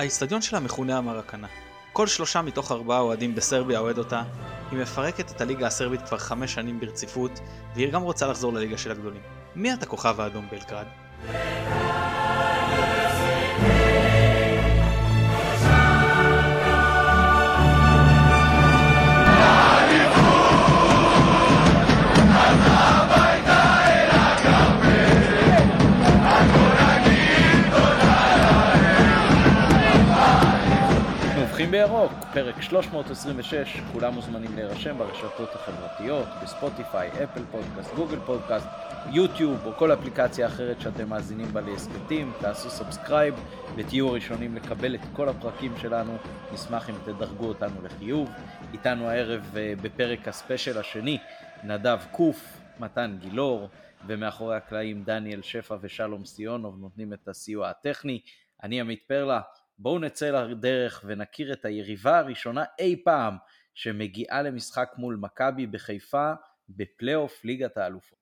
האיצטדיון שלה מכונה המרקנה. כל שלושה מתוך ארבעה אוהדים בסרביה אוהד אותה, היא מפרקת את הליגה הסרבית כבר חמש שנים ברציפות, והיא גם רוצה לחזור לליגה של הגדולים. מי את הכוכב האדום בלגרד? נובחים בירוק, פרק 326, כולם מוזמנים להירשם ברשתות החברתיות, בספוטיפיי, אפל פודקאסט, גוגל פודקאסט, יוטיוב או כל אפליקציה אחרת שאתם מאזינים בה להסכתים, תעשו subscribe ותהיו הראשונים לקבל את כל הפרקים שלנו, נשמח אם תדרגו אותנו לחיוב. איתנו הערב אה, בפרק ה special השני, נדב קוף, מתן גילאור, ומאחורי הקלעים דניאל שפע ושלום סיונוב נותנים את הסיוע הטכני. אני עמית פרלה, בואו נצא לדרך ונכיר את היריבה הראשונה אי פעם שמגיעה למשחק מול מכבי בחיפה בפלייאוף ליגת האלופות.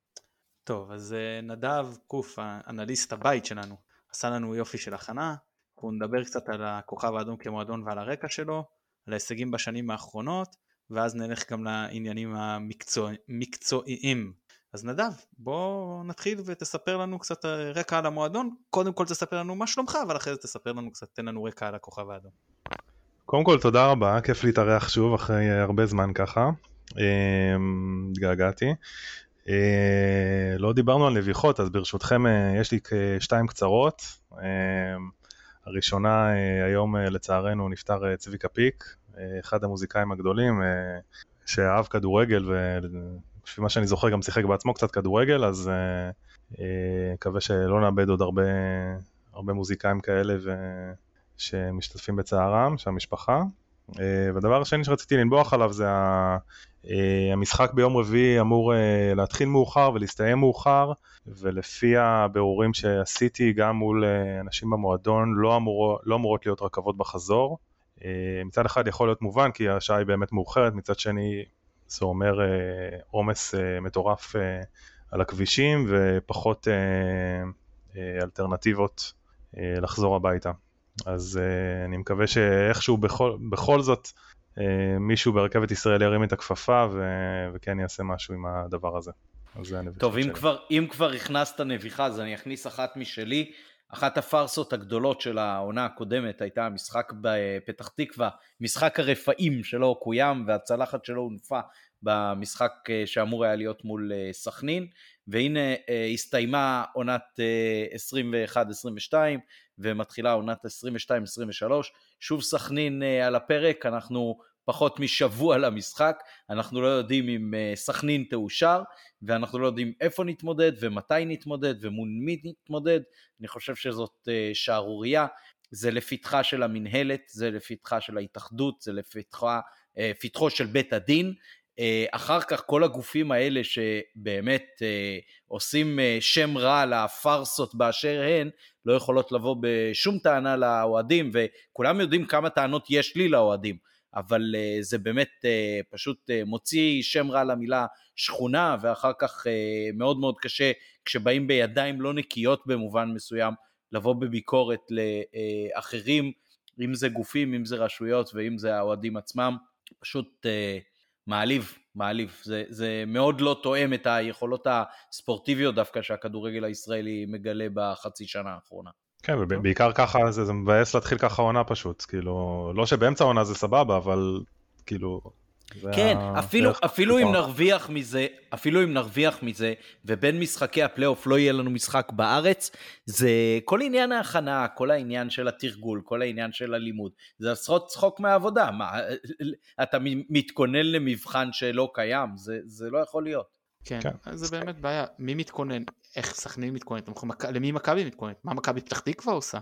טוב, אז אה, נדב קוף, האנליסט הבית שלנו, עשה לנו יופי של הכנה. אנחנו נדבר קצת על הכוכב האדום כמועדון ועל הרקע שלו, על ההישגים בשנים האחרונות, ואז נלך גם לעניינים המקצועיים. אז נדב, בוא נתחיל ותספר לנו קצת אה, רקע על המועדון. קודם כל תספר לנו מה שלומך, אבל אחרי זה תספר לנו קצת, תן לנו רקע על הכוכב האדום. קודם כל תודה רבה, כיף להתארח שוב אחרי אה, הרבה זמן ככה. התגעגעתי. אה, לא דיברנו על נביחות, אז ברשותכם יש לי שתיים קצרות. הראשונה, היום לצערנו נפטר צביקה פיק, אחד המוזיקאים הגדולים, שאהב כדורגל לפי מה שאני זוכר גם שיחק בעצמו קצת כדורגל, אז מקווה uh, uh, שלא נאבד עוד הרבה, הרבה מוזיקאים כאלה ו... שמשתתפים בצערם, של המשפחה. Uh, והדבר השני שרציתי לנבוח עליו זה המשחק ביום רביעי אמור להתחיל מאוחר ולהסתיים מאוחר, ולפי הבירורים שעשיתי גם מול אנשים במועדון, לא, אמור, לא אמורות להיות רכבות בחזור. מצד אחד יכול להיות מובן כי השעה היא באמת מאוחרת, מצד שני זה אומר אה, עומס אה, מטורף אה, על הכבישים ופחות אלטרנטיבות לחזור הביתה. אז אני מקווה שאיכשהו בכל, בכל זאת מישהו ברכבת ישראל ירים את הכפפה ו... וכן יעשה משהו עם הדבר הזה. טוב, אם כבר, אם כבר הכנסת נביחה אז אני אכניס אחת משלי. אחת הפארסות הגדולות של העונה הקודמת הייתה המשחק בפתח תקווה, משחק הרפאים שלא קוים והצלחת שלו הונפה במשחק אה, שאמור היה להיות מול אה, סכנין, והנה אה, הסתיימה עונת 21-22 ומתחילה עונת 22-23, שוב סכנין על הפרק, אנחנו פחות משבוע למשחק, אנחנו לא יודעים אם סכנין תאושר, ואנחנו לא יודעים איפה נתמודד ומתי נתמודד ומול מי נתמודד, אני חושב שזאת שערורייה, זה לפתחה של המינהלת, זה לפתחה של ההתאחדות, זה לפתחו של בית הדין, אה, אחר כך כל הגופים האלה שבאמת אה, עושים אה, שם רע לפארסות באשר הן, לא יכולות לבוא בשום טענה לאוהדים, וכולם יודעים כמה טענות יש לי לאוהדים, אבל זה באמת פשוט מוציא שם רע למילה שכונה, ואחר כך מאוד מאוד קשה כשבאים בידיים לא נקיות במובן מסוים, לבוא בביקורת לאחרים, אם זה גופים, אם זה רשויות ואם זה האוהדים עצמם, פשוט מעליב, מעליב. זה, זה מאוד לא תואם את היכולות הספורטיביות דווקא שהכדורגל הישראלי מגלה בחצי שנה האחרונה. כן, ובעיקר ככה זה, זה מבאס להתחיל ככה עונה פשוט, כאילו, לא שבאמצע העונה זה סבבה, אבל כאילו, כן, אפילו, אפילו אם נרוויח מזה, אפילו אם נרוויח מזה, ובין משחקי הפלייאוף לא יהיה לנו משחק בארץ, זה כל עניין ההכנה, כל העניין של התרגול, כל העניין של הלימוד, זה עשרות צחוק מהעבודה. מה, אתה מתכונן למבחן שלא קיים, זה, זה לא יכול להיות. כן, כן, זה באמת בעיה. מי מתכונן? איך סכנין מתכוננת? למי מכבי מתכוננת? מה מכבי פתח תקווה עושה?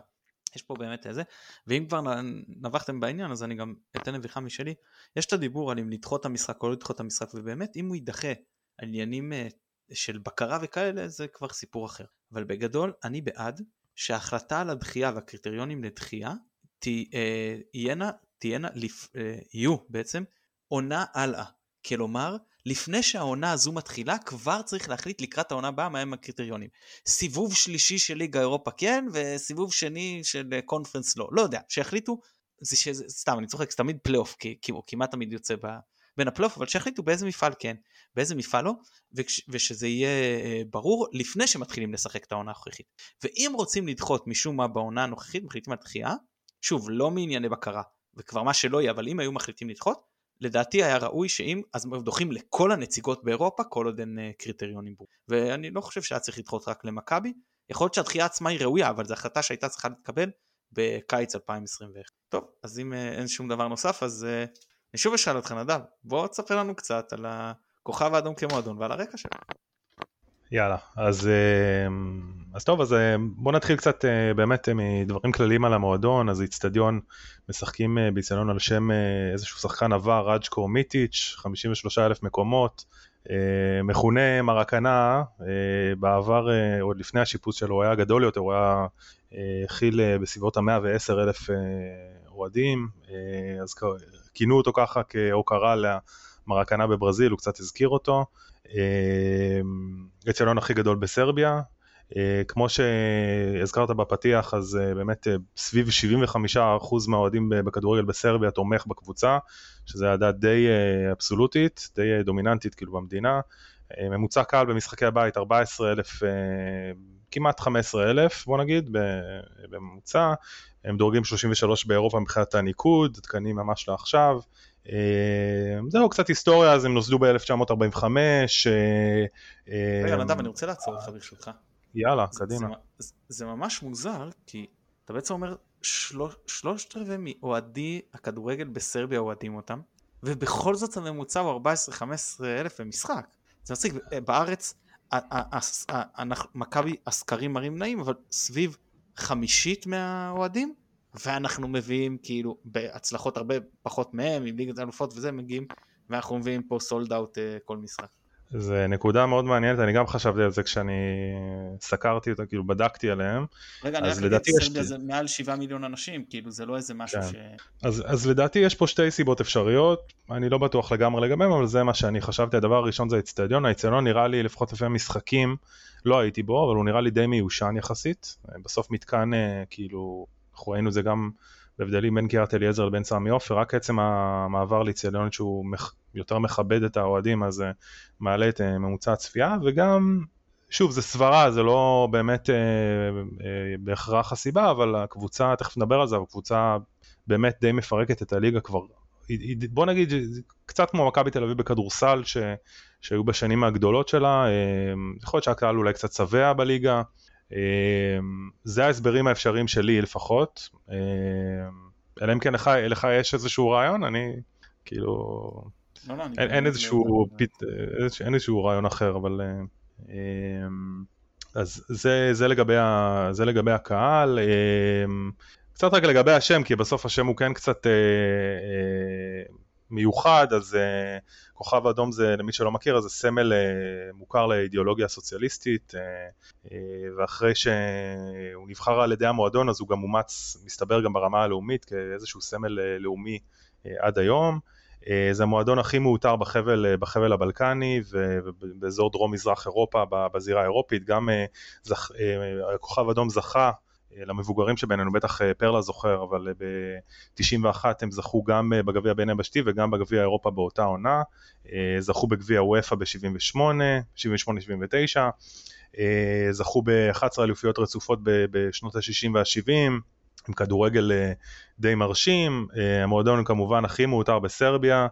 יש פה באמת איזה, ואם כבר נבחתם בעניין אז אני גם אתן נביכה משלי, יש את הדיבור על אם לדחות את המשחק או לא לדחות את המשחק, ובאמת אם הוא יידחה על עניינים אה, של בקרה וכאלה זה כבר סיפור אחר, אבל בגדול אני בעד שההחלטה על הדחייה והקריטריונים לדחייה תהיינה, תהיינה, אה, יהיו בעצם עונה הלאה. כלומר, לפני שהעונה הזו מתחילה, כבר צריך להחליט לקראת העונה הבאה מהם הקריטריונים. סיבוב שלישי של ליגה אירופה כן, וסיבוב שני של קונפרנס לא. לא יודע, שיחליטו, זה שזה, סתם, אני צוחק, זה תמיד פלייאוף, כי, כי הוא כמעט תמיד יוצא ב, בין הפלייאוף, אבל שיחליטו באיזה מפעל כן, באיזה מפעל לא, וכש, ושזה יהיה אה, ברור לפני שמתחילים לשחק את העונה הנוכחית. ואם רוצים לדחות משום מה בעונה הנוכחית, מחליטים על דחייה, שוב, לא מענייני בקרה, וכבר מה שלא יהיה, אבל אם היו מחליטים לדחות, לדעתי היה ראוי שאם, אז דוחים לכל הנציגות באירופה, כל עוד אין אה, קריטריונים ברורים. ואני לא חושב שהיה צריך לדחות רק למכבי, יכול להיות שהדחייה עצמה היא ראויה, אבל זו החלטה שהייתה צריכה להתקבל בקיץ 2021. טוב, אז אם אה, אין שום דבר נוסף, אז אה, אני שוב אשאל אותך נדב, בוא תספר לנו קצת על הכוכב האדום כמועדון ועל הרקע שלו. יאללה, אז, אה, אז טוב, אז אה, בוא נתחיל קצת אה, באמת מדברים כלליים על המועדון, אז איצטדיון משחקים באיצטדיון על שם איזשהו שחקן עבר, רג'קו מיטיץ', 53 אלף מקומות, מכונה מרקנה, בעבר, עוד לפני השיפוץ שלו, הוא היה גדול יותר, הוא היה הכיל בסביבות ה-110 אלף אוהדים, אז כינו אותו ככה כהוקרה למרקנה בברזיל, הוא קצת הזכיר אותו. האצטדיון הכי גדול בסרביה. אה, כמו שהזכרת בפתיח, אז אה, באמת אה, סביב 75% מהאוהדים בכדורגל בסרביה תומך בקבוצה, שזה עדה די אבסולוטית, די דומיננטית כאילו במדינה. ממוצע קהל במשחקי הבית 14,000, כמעט 15,000 בוא נגיד בממוצע, הם דורגים 33 באירופה מבחינת הניקוד, תקנים ממש לעכשיו. אה, זהו קצת היסטוריה, אז הם נוסדו ב-1945. אה, רגע נדב, אני רוצה לעצור אותך ברשותך. יאללה, קדימה. זה ממש מוזר, כי אתה בעצם אומר שלושת רבעי מאוהדי הכדורגל בסרביה אוהדים אותם, ובכל זאת הממוצע הוא 14-15 אלף במשחק. זה מצחיק, אה, בארץ מכבי הסקרים מראים נעים, אבל סביב חמישית מהאוהדים ואנחנו מביאים כאילו בהצלחות הרבה פחות מהם, עם ליגת האלופות וזה, מגיעים, ואנחנו מביאים פה סולד אאוט uh, כל משחק. זה נקודה מאוד מעניינת, אני גם חשבתי על זה כשאני סקרתי אותה, כאילו בדקתי עליהם. רגע, אני רק אגיד, סרביה זה מעל 7 מיליון אנשים, כאילו זה לא איזה משהו כן. ש... אז, אז לדעתי יש פה שתי סיבות אפשריות, אני לא בטוח לגמרי לגביהם, אבל זה מה שאני חשבתי, הדבר הראשון זה האצטדיון, האצטדיון נראה לי, לפחות לפי המשחקים, לא הייתי בו, אבל הוא נראה לי די מיושן יחסית, בסוף מתקן אה, כאילו אנחנו ראינו זה גם בהבדלים בין קריית אליעזר לבין סמי עופר, רק עצם המעבר לאיצטדיון שהוא מח... יותר מכבד את האוהדים, אז uh, מעלה את uh, ממוצע הצפייה, וגם, שוב, זה סברה, זה לא באמת uh, uh, בהכרח הסיבה, אבל הקבוצה, תכף נדבר על זה, אבל הקבוצה באמת די מפרקת את הליגה כבר. בוא נגיד, קצת כמו מכבי תל אביב בכדורסל, ש, שהיו בשנים הגדולות שלה, יכול להיות שהקהל אולי קצת שבע בליגה, זה ההסברים האפשריים שלי לפחות, אמ, אלא אם כן לך, לך יש איזשהו רעיון, אני כאילו, לא, לא, אין, אין, איזשהו, פית, אין איזשהו רעיון אחר, אבל אמ, אז זה, זה, לגבי ה, זה לגבי הקהל, קצת רק לגבי השם, כי בסוף השם הוא כן קצת אה, אה, מיוחד, אז uh, כוכב אדום זה, למי שלא מכיר, זה סמל uh, מוכר לאידיאולוגיה סוציאליסטית, uh, uh, ואחרי שהוא נבחר על ידי המועדון, אז הוא גם אומץ, מסתבר גם ברמה הלאומית, כאיזשהו סמל uh, לאומי uh, עד היום. Uh, זה המועדון הכי מעוטר בחבל, uh, בחבל הבלקני ובאזור דרום מזרח אירופה, בזירה האירופית, גם uh, זכ, uh, כוכב אדום זכה למבוגרים שבינינו, בטח אה, פרלה זוכר, אבל אה, ב-91 הם זכו גם אה, בגביע בין יבשתי וגם בגביע אירופה באותה עונה, זכו בגביע וופא ב-78, 78-79, זכו ב-11 אליפויות רצופות בשנות ה-60 וה-70, עם כדורגל די מרשים, המועדון כמובן הכי מעוטר בסרביה,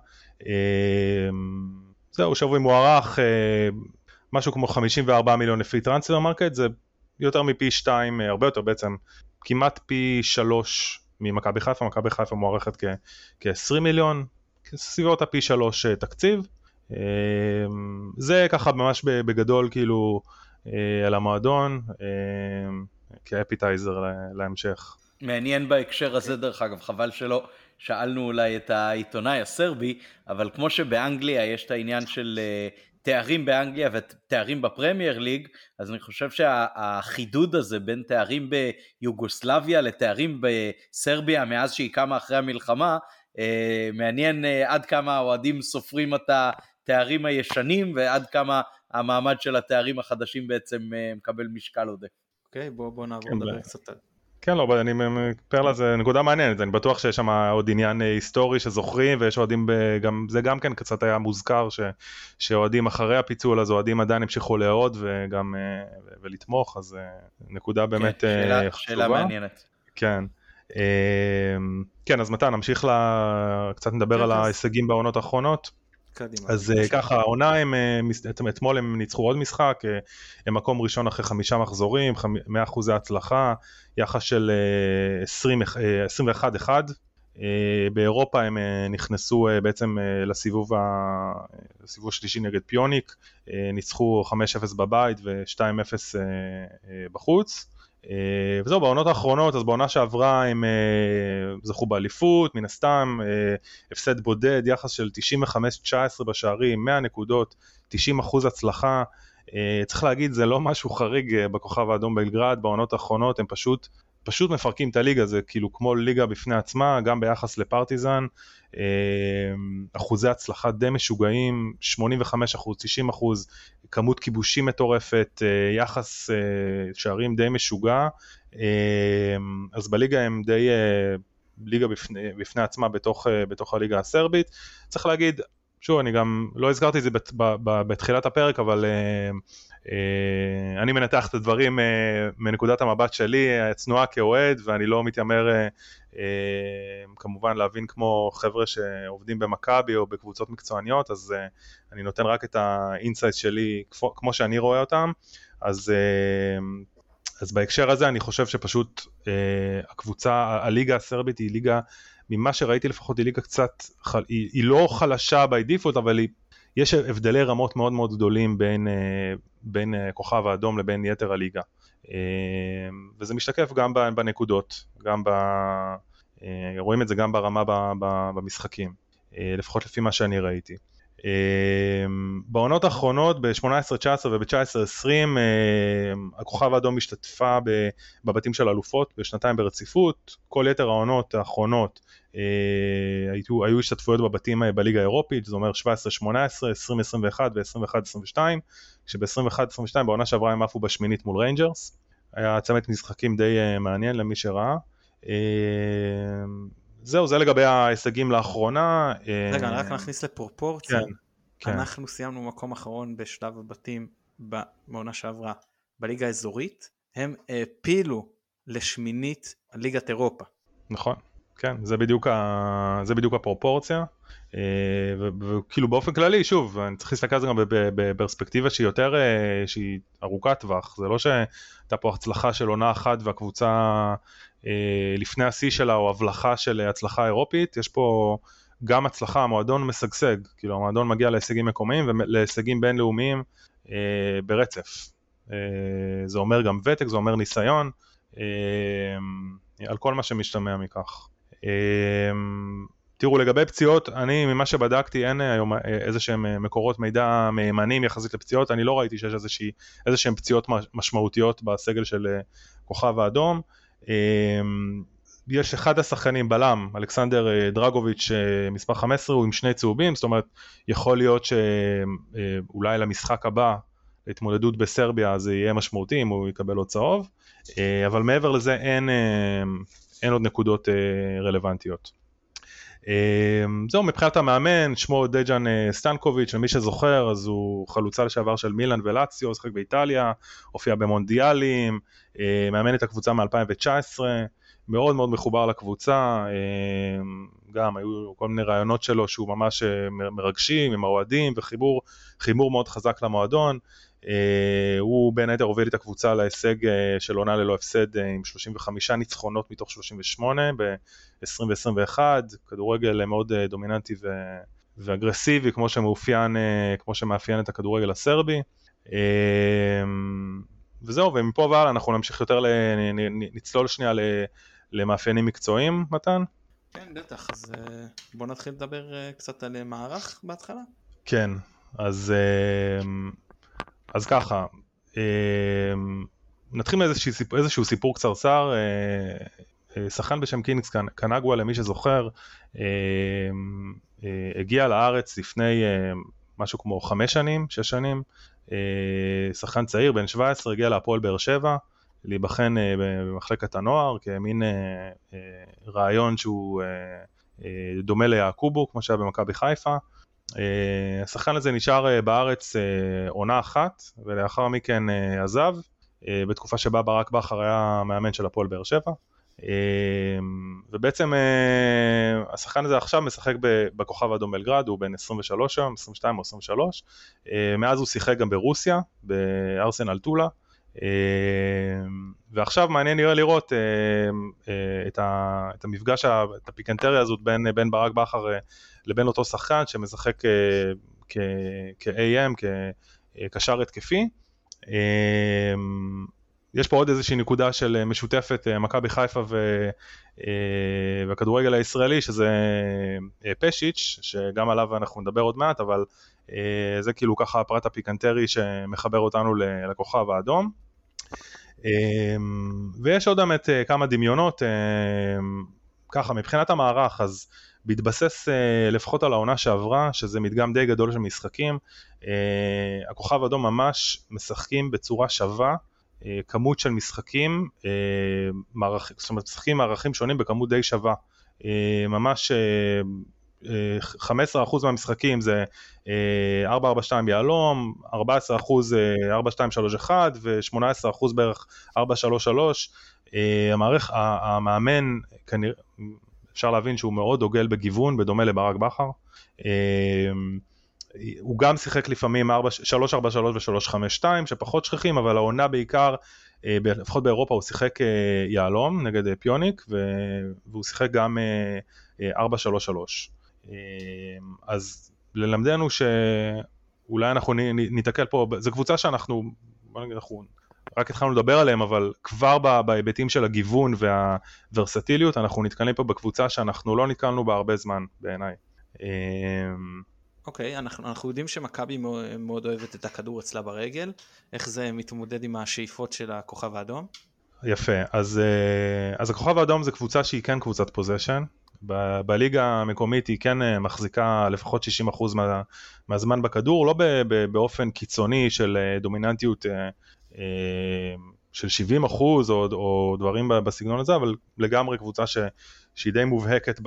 זהו, שווי מוערך, משהו כמו 54 מיליון לפי טרנספר מרקט, זה יותר מפי שתיים, אה, הרבה יותר בעצם, כמעט פי שלוש ממכבי חיפה, מכבי חיפה מוערכת כ-20 מיליון, סביבות הפי שלוש אה, תקציב. אה, זה ככה ממש בגדול כאילו על המועדון, כאפיטייזר להמשך. מעניין בהקשר הזה דרך אגב, חבל שלא שאלנו אולי את העיתונאי הסרבי, אבל כמו שבאנגליה יש את העניין של תארים באנגליה ותארים בפרמייר ליג, אז אני חושב שהחידוד הזה בין תארים ביוגוסלביה לתארים בסרביה מאז שהיא קמה אחרי המלחמה, מעניין עד כמה האוהדים סופרים את התארים הישנים ועד כמה המעמד של התארים החדשים בעצם מקבל משקל עודף. אוקיי, בוא, בוא נעבור לדבר קצת על... כן, לא, אני מפר לה, זה נקודה מעניינת, אני בטוח שיש שם עוד עניין אה, היסטורי שזוכרים, ויש אוהדים, גם, זה גם כן קצת היה מוזכר, ש, שאוהדים אחרי הפיצול, אז אוהדים עדיין המשיכו לאהוד וגם, אה, ולתמוך, אז אה, נקודה באמת כן, שאלה, חשובה. שאלה מעניינת. כן. כן, אז מתן, נמשיך לה, קצת נדבר על ההישגים בעונות האחרונות. קדימה. אז uh, ככה, העונה הם, uh, אתמול הם ניצחו עוד משחק, uh, הם מקום ראשון אחרי חמישה מחזורים, 100% הצלחה, יחס של uh, 20, uh, 21-1. Uh, באירופה הם uh, נכנסו uh, בעצם uh, לסיבוב, ה... לסיבוב השלישי נגד פיוניק, uh, ניצחו 5-0 בבית ו-2-0 uh, uh, בחוץ. אה, וזהו, בעונות האחרונות, אז בעונה שעברה הם אה, זכו באליפות, מן הסתם, אה, הפסד בודד, יחס של 95-19 בשערים, 100 נקודות, 90 אחוז הצלחה. צריך להגיד, זה לא משהו חריג בכוכב האדום בלגרד, בעונות האחרונות הם פשוט פשוט מפרקים את הליגה, זה כאילו כמו ליגה בפני עצמה, גם ביחס לפרטיזן, אחוזי הצלחה די משוגעים, 85 אחוז, 90 אחוז, כמות כיבושים מטורפת, אה, יחס אה, שערים די משוגע, אה, אז בליגה הם די ליגה בפני, בפני עצמה בתוך, בתוך הליגה הסרבית. צריך להגיד, שוב, אני גם לא הזכרתי את זה בת, ב, ב, בתחילת הפרק, אבל אני מנתח את הדברים אה, מנקודת המבט שלי, הצנועה כאוהד, ואני לא מתיימר אה, כמובן להבין כמו חבר'ה שעובדים במכבי או בקבוצות מקצועניות, אז אני נותן רק את ה insight שלי כמו, שאני רואה אותם, אז... אז בהקשר הזה אני חושב שפשוט הקבוצה, הליגה הסרבית היא ליגה ממה שראיתי לפחות היא ליגה קצת, היא, היא לא חלשה by default אבל היא, יש הבדלי רמות מאוד מאוד גדולים בין, אה, בין אה, כוכב האדום לבין יתר הליגה. אה, וזה משתקף גם בנקודות, גם ב... רואים את זה גם ברמה במשחקים, לפחות לפי מה שאני ראיתי. בעונות האחרונות ב-18-19 וב-19-20 אמ, הכוכב האדום השתתפה בבתים של אלופות בשנתיים ברציפות, כל יתר העונות האחרונות היו, היו השתתפויות בבתים אה, בליגה האירופית, זה אומר 17-18, 20-21 ו-21-22, כשב-21-22 בעונה שעברה הם עפו בשמינית מול ריינג'רס, היה צמד משחקים די אה, מעניין למי שראה. זהו, זה לגבי ההישגים לאחרונה. רגע, אני רק נכניס לפרופורציה. כן, כן. אנחנו סיימנו מקום אחרון בשלב הבתים בעונה שעברה בליגה האזורית, הם העפילו לשמינית ליגת אירופה. נכון, כן, זה בדיוק, ה... זה בדיוק הפרופורציה. אה, וכאילו באופן כללי, שוב, אני צריך להסתכל על זה גם בפרספקטיבה שהיא יותר, אה, שהיא ארוכת טווח, זה לא שהייתה פה הצלחה של עונה אחת והקבוצה אה, לפני השיא שלה או הבלחה של הצלחה אירופית, יש פה גם הצלחה, המועדון משגשג, כאילו המועדון מגיע להישגים מקומיים ולהישגים בינלאומיים ברצף. זה אומר גם ותק, זה אומר ניסיון, על כל מה שמשתמע מכך. אה, תראו לגבי פציעות, אני ממה שבדקתי אין היום איזה שהם מקורות מידע מהימנים יחסית לפציעות, אני לא ראיתי שיש איזה שהם פציעות משמעותיות בסגל של כוכב האדום. אמ, יש אחד השחקנים בלם, אלכסנדר אה, דרגוביץ', אה, מספר 15, הוא עם שני צהובים, זאת אומרת, יכול להיות שאולי אה, למשחק הבא, להתמודדות בסרביה, זה יהיה משמעותי אם הוא יקבל עוד צהוב, אבל מעבר לזה אין, אין עוד נקודות רלוונטיות. זהו, מבחינת המאמן, שמו דג'אן סטנקוביץ', למי שזוכר, אז הוא חלוצה לשעבר של מילאן ולציו, שחק באיטליה, הופיע במונדיאלים, מאמן את הקבוצה מ-2019, מאוד מאוד מחובר לקבוצה, גם היו כל מיני רעיונות שלו שהוא ממש מרגשים עם האוהדים וחיבור חיבור מאוד חזק למועדון. הוא בין היתר הוביל את הקבוצה להישג של עונה ללא הפסד עם 35 ניצחונות מתוך 38 ב-2021, כדורגל מאוד דומיננטי ו- ואגרסיבי כמו שמאופיין, כמו שמאפיין את הכדורגל הסרבי. וזהו, ומפה והלאה אנחנו נמשיך יותר, נצלול שנייה למאפיינים מקצועיים, מתן? כן, בטח, אז אה, בוא נתחיל לדבר אה, קצת על אה, מערך בהתחלה. כן, אז, אז ככה, נתחיל מאיזשהו סיפור, איזשהו סיפור קצרצר, שחקן בשם קינגס קנגווה למי שזוכר הגיע לארץ לפני משהו כמו חמש שנים, שש שנים, שחקן צעיר בן 17 הגיע להפועל באר שבע להיבחן במחלקת הנוער כמין רעיון שהוא דומה ליעקובו כמו שהיה במכבי חיפה אה, השחקן הזה נשאר אה, בארץ אה, עונה אחת ולאחר מכן עזב בתקופה שבה ברק בכר היה מאמן של הפועל באר שבע. ובעצם השחקן הזה עכשיו משחק בכוכב אדום בלגרד, הוא בן 23 היום, 22 או 23 מאז הוא שיחק גם ברוסיה, בארסנל טולה. ועכשיו מעניין נראה לראות את המפגש, את הפיקנטריה הזאת בין, בין ברק בכר לבין אותו שחקן שמשחק אה, כ-AM, כקשר התקפי. אה, יש פה עוד איזושהי נקודה של אה, משותפת מכבי חיפה ו... והכדורגל הישראלי שזה פשיץ' שגם עליו אנחנו נדבר עוד מעט אבל זה כאילו ככה הפרט הפיקנטרי שמחבר אותנו לכוכב האדום. ויש עוד באמת כמה דמיונות ככה מבחינת המערך אז בהתבסס uh, לפחות על העונה שעברה, שזה מדגם די גדול של משחקים, uh, הכוכב האדום ממש משחקים בצורה שווה, uh, כמות של משחקים, uh, מערכ... זאת אומרת משחקים מערכים שונים בכמות די שווה, uh, ממש uh, uh, 15% מהמשחקים זה uh, 4-4-2 יהלום, 14% 4-2-3-1 ו-18% בערך 4-3-3, uh, המערך, המאמן כנראה אפשר להבין שהוא מאוד דוגל בגיוון, בדומה לברק בכר. אמ, הוא גם שיחק לפעמים 343 ו-352 שפחות שכיחים, אבל העונה בעיקר, אה, לפחות באירופה הוא שיחק אה, יהלום נגד אה, פיוניק, והוא שיחק גם 433. אמ, אז ללמדנו שאולי אנחנו ניתקל פה, זו קבוצה שאנחנו, בוא נגיד, אנחנו רק התחלנו לדבר עליהם, אבל כבר בהיבטים של הגיוון והוורסטיליות, אנחנו נתקלים פה בקבוצה שאנחנו לא נתקלנו בה הרבה זמן בעיניי. אמ, אוקיי, okay, אנחנו, אנחנו יודעים שמכבי מאוד, אוהבת את הכדור אצלה ברגל, איך זה מתמודד עם השאיפות של הכוכב האדום? יפה, אז, אה, אז הכוכב האדום זה קבוצה שהיא כן קבוצת פוזיישן, ב- בליגה המקומית היא כן אה, מחזיקה לפחות 60% מה, מהזמן בכדור, לא ב- ב- באופן קיצוני של אה, דומיננטיות של 70 אחוז או, או דברים בסגנון הזה, אבל לגמרי קבוצה ש, שהיא די מובהקת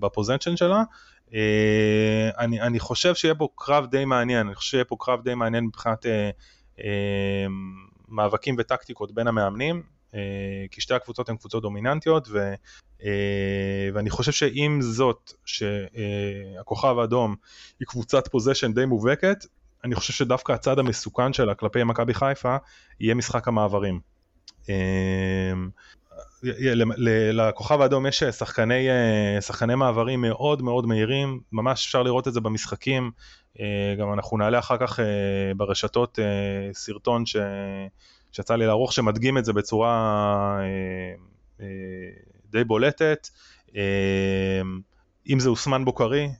בפוזנצ'ן שלה. אה, אני, אני חושב שיהיה פה קרב די מעניין, אני חושב שיהיה פה קרב די מעניין מבחינת אה, אה, מאבקים וטקטיקות בין המאמנים, אה, כי שתי הקבוצות הן קבוצות דומיננטיות, ו, אה, ואני חושב שעם זאת שהכוכב האדום היא קבוצת פוזיישן די מובהקת, אני חושב שדווקא הצד המסוכן שלה כלפי מכבי חיפה יהיה משחק המעברים. אמ, לכוכב האדום יש שחקני, שחקני מעברים מאוד מאוד מהירים, ממש אפשר לראות את זה במשחקים, אה, גם אנחנו נעלה אחר כך אה, ברשתות אה, סרטון ש... שיצא לי לערוך שמדגים את זה בצורה די בולטת, אם זה אוסמן בוקרי, אה,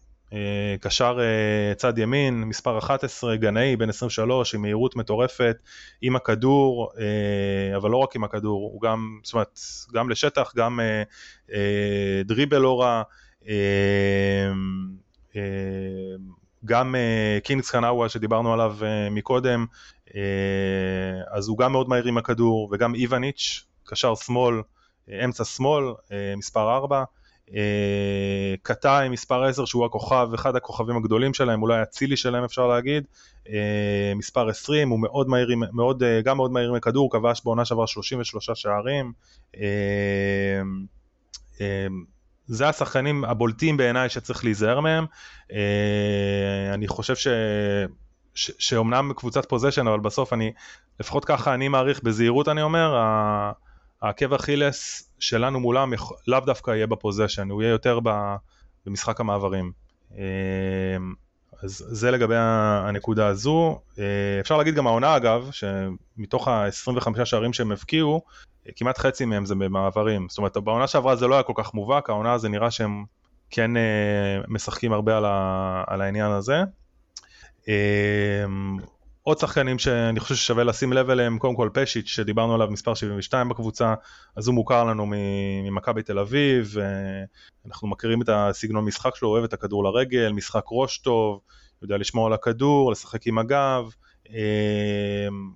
קשר אה, צד ימין, מספר 11, גנאי, בן 23, עם מהירות מטורפת, עם הכדור, אה, אבל לא רק עם הכדור, הוא גם, זאת אומרת, גם לשטח, גם דריבל לא רע, גם קינגס קנאווה שדיברנו עליו מקודם, אז הוא גם מאוד מהיר עם הכדור, וגם איווניץ', קשר שמאל, אמצע שמאל, מספר 4. אה, קטאי מספר 10 שהוא הכוכב, אחד הכוכבים הגדולים שלהם, אולי אצילי שלהם אפשר להגיד, אה, מספר 20, הוא מאוד מהיר, מאוד, אה, גם מאוד מהיר מכדור, כבש בעונה שעברה 33 שערים. זה השחקנים הבולטים בעיניי שצריך להיזהר מהם. אני חושב ש... ש... שאומנם קבוצת פוזיישן, אבל בסוף אני, לפחות ככה אני מעריך, בזהירות אני אומר, העקב אכילס שלנו מולם לאו דווקא יהיה בפוזיישן, הוא יהיה יותר במשחק המעברים. אמ, אז זה לגבי הנקודה הזו. אה, אפשר להגיד גם העונה אגב, שמתוך ה-25 שערים שהם הבקיעו, כמעט חצי מהם זה במעברים. זאת אומרת, בעונה שעברה זה לא היה כל כך מובהק, העונה זה נראה שהם כן אה, משחקים הרבה על, ה, על העניין הזה. עוד שחקנים שאני חושב ששווה לשים לב אליהם, קודם כל פשיץ' שדיברנו עליו מספר 72 בקבוצה, אז הוא מוכר לנו ממכבי תל אביב, אנחנו מכירים את הסגנון משחק שלו, אוהב את הכדור לרגל, משחק ראש טוב, יודע לשמור על הכדור, לשחק עם הגב,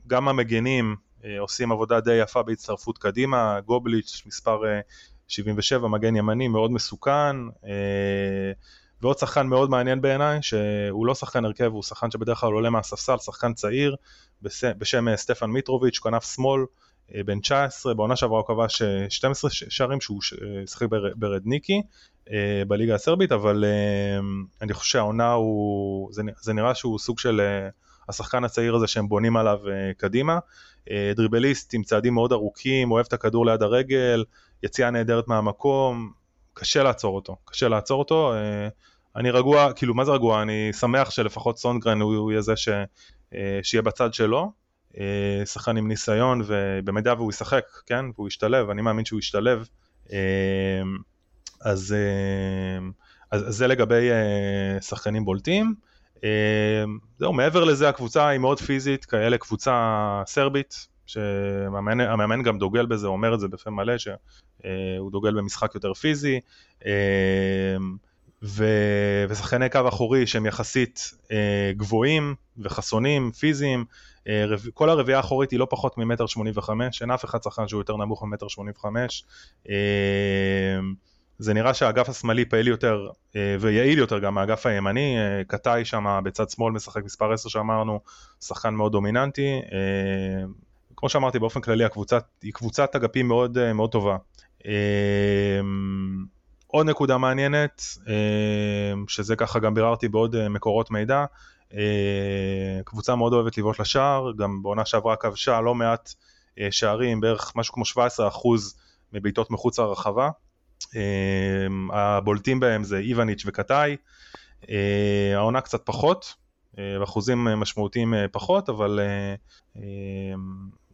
גם המגנים עושים עבודה די יפה בהצטרפות קדימה, גובליץ' מספר 77 מגן ימני מאוד מסוכן ועוד שחקן מאוד מעניין בעיניי, שהוא לא שחקן הרכב, הוא שחקן שבדרך כלל עולה מהספסל, שחקן צעיר, בשם אה, סטפן מיטרוביץ', כנף שמאל, אה, בן 19, בעונה שעברה הוא כבש 12 שערים שהוא אה, שיחק ברדניקי בליגה הסרבית, אבל אני חושב שהעונה הוא, זה נראה שהוא סוג של השחקן הצעיר הזה שהם בונים עליו קדימה. דריבליסט עם צעדים מאוד ארוכים, אוהב את הכדור ליד הרגל, יציאה נהדרת מהמקום, קשה לעצור אותו, קשה לעצור אותו. אני רגוע, כאילו מה זה רגוע? אני שמח שלפחות סונגרן הוא, יהיה זה ש, אה, שיהיה בצד שלו, אה, שחקן עם ניסיון ובמידה והוא ישחק, כן, והוא ישתלב, אני מאמין שהוא ישתלב, אה, אז, אז, אז זה לגבי שחקנים בולטים. זהו, מעבר לזה הקבוצה היא מאוד פיזית, כאלה קבוצה סרבית, שהמאמן גם דוגל בזה, אומר את זה בפה מלא, שהוא דוגל במשחק יותר פיזי. ו... ושחקני קו אחורי שהם יחסית אה, גבוהים וחסונים, פיזיים, אה, רב... כל הרביעייה האחורית היא לא פחות ממטר שמונים וחמש, אין אף אחד שחקן שהוא יותר נמוך ממטר שמונים וחמש. אה, זה נראה שהאגף השמאלי פעיל יותר אה, ויעיל יותר גם מהאגף הימני, אה, קטאי שם בצד שמאל משחק מספר 10 שאמרנו, שחקן מאוד דומיננטי. אה, כמו שאמרתי באופן כללי הקבוצה היא קבוצת אגפים מאוד, אה, מאוד טובה. עוד נקודה מעניינת, אה, שזה ככה גם ביררתי בעוד אה, מקורות מידע, אה, קבוצה מאוד אוהבת לבעוט לשער, גם בעונה שעברה כבשה לא מעט שערים, בערך משהו כמו 17% מבעיטות מחוץ לרחבה. הבולטים בהם זה איווניץ' וקטאי, העונה קצת פחות, באחוזים משמעותיים פחות, אבל,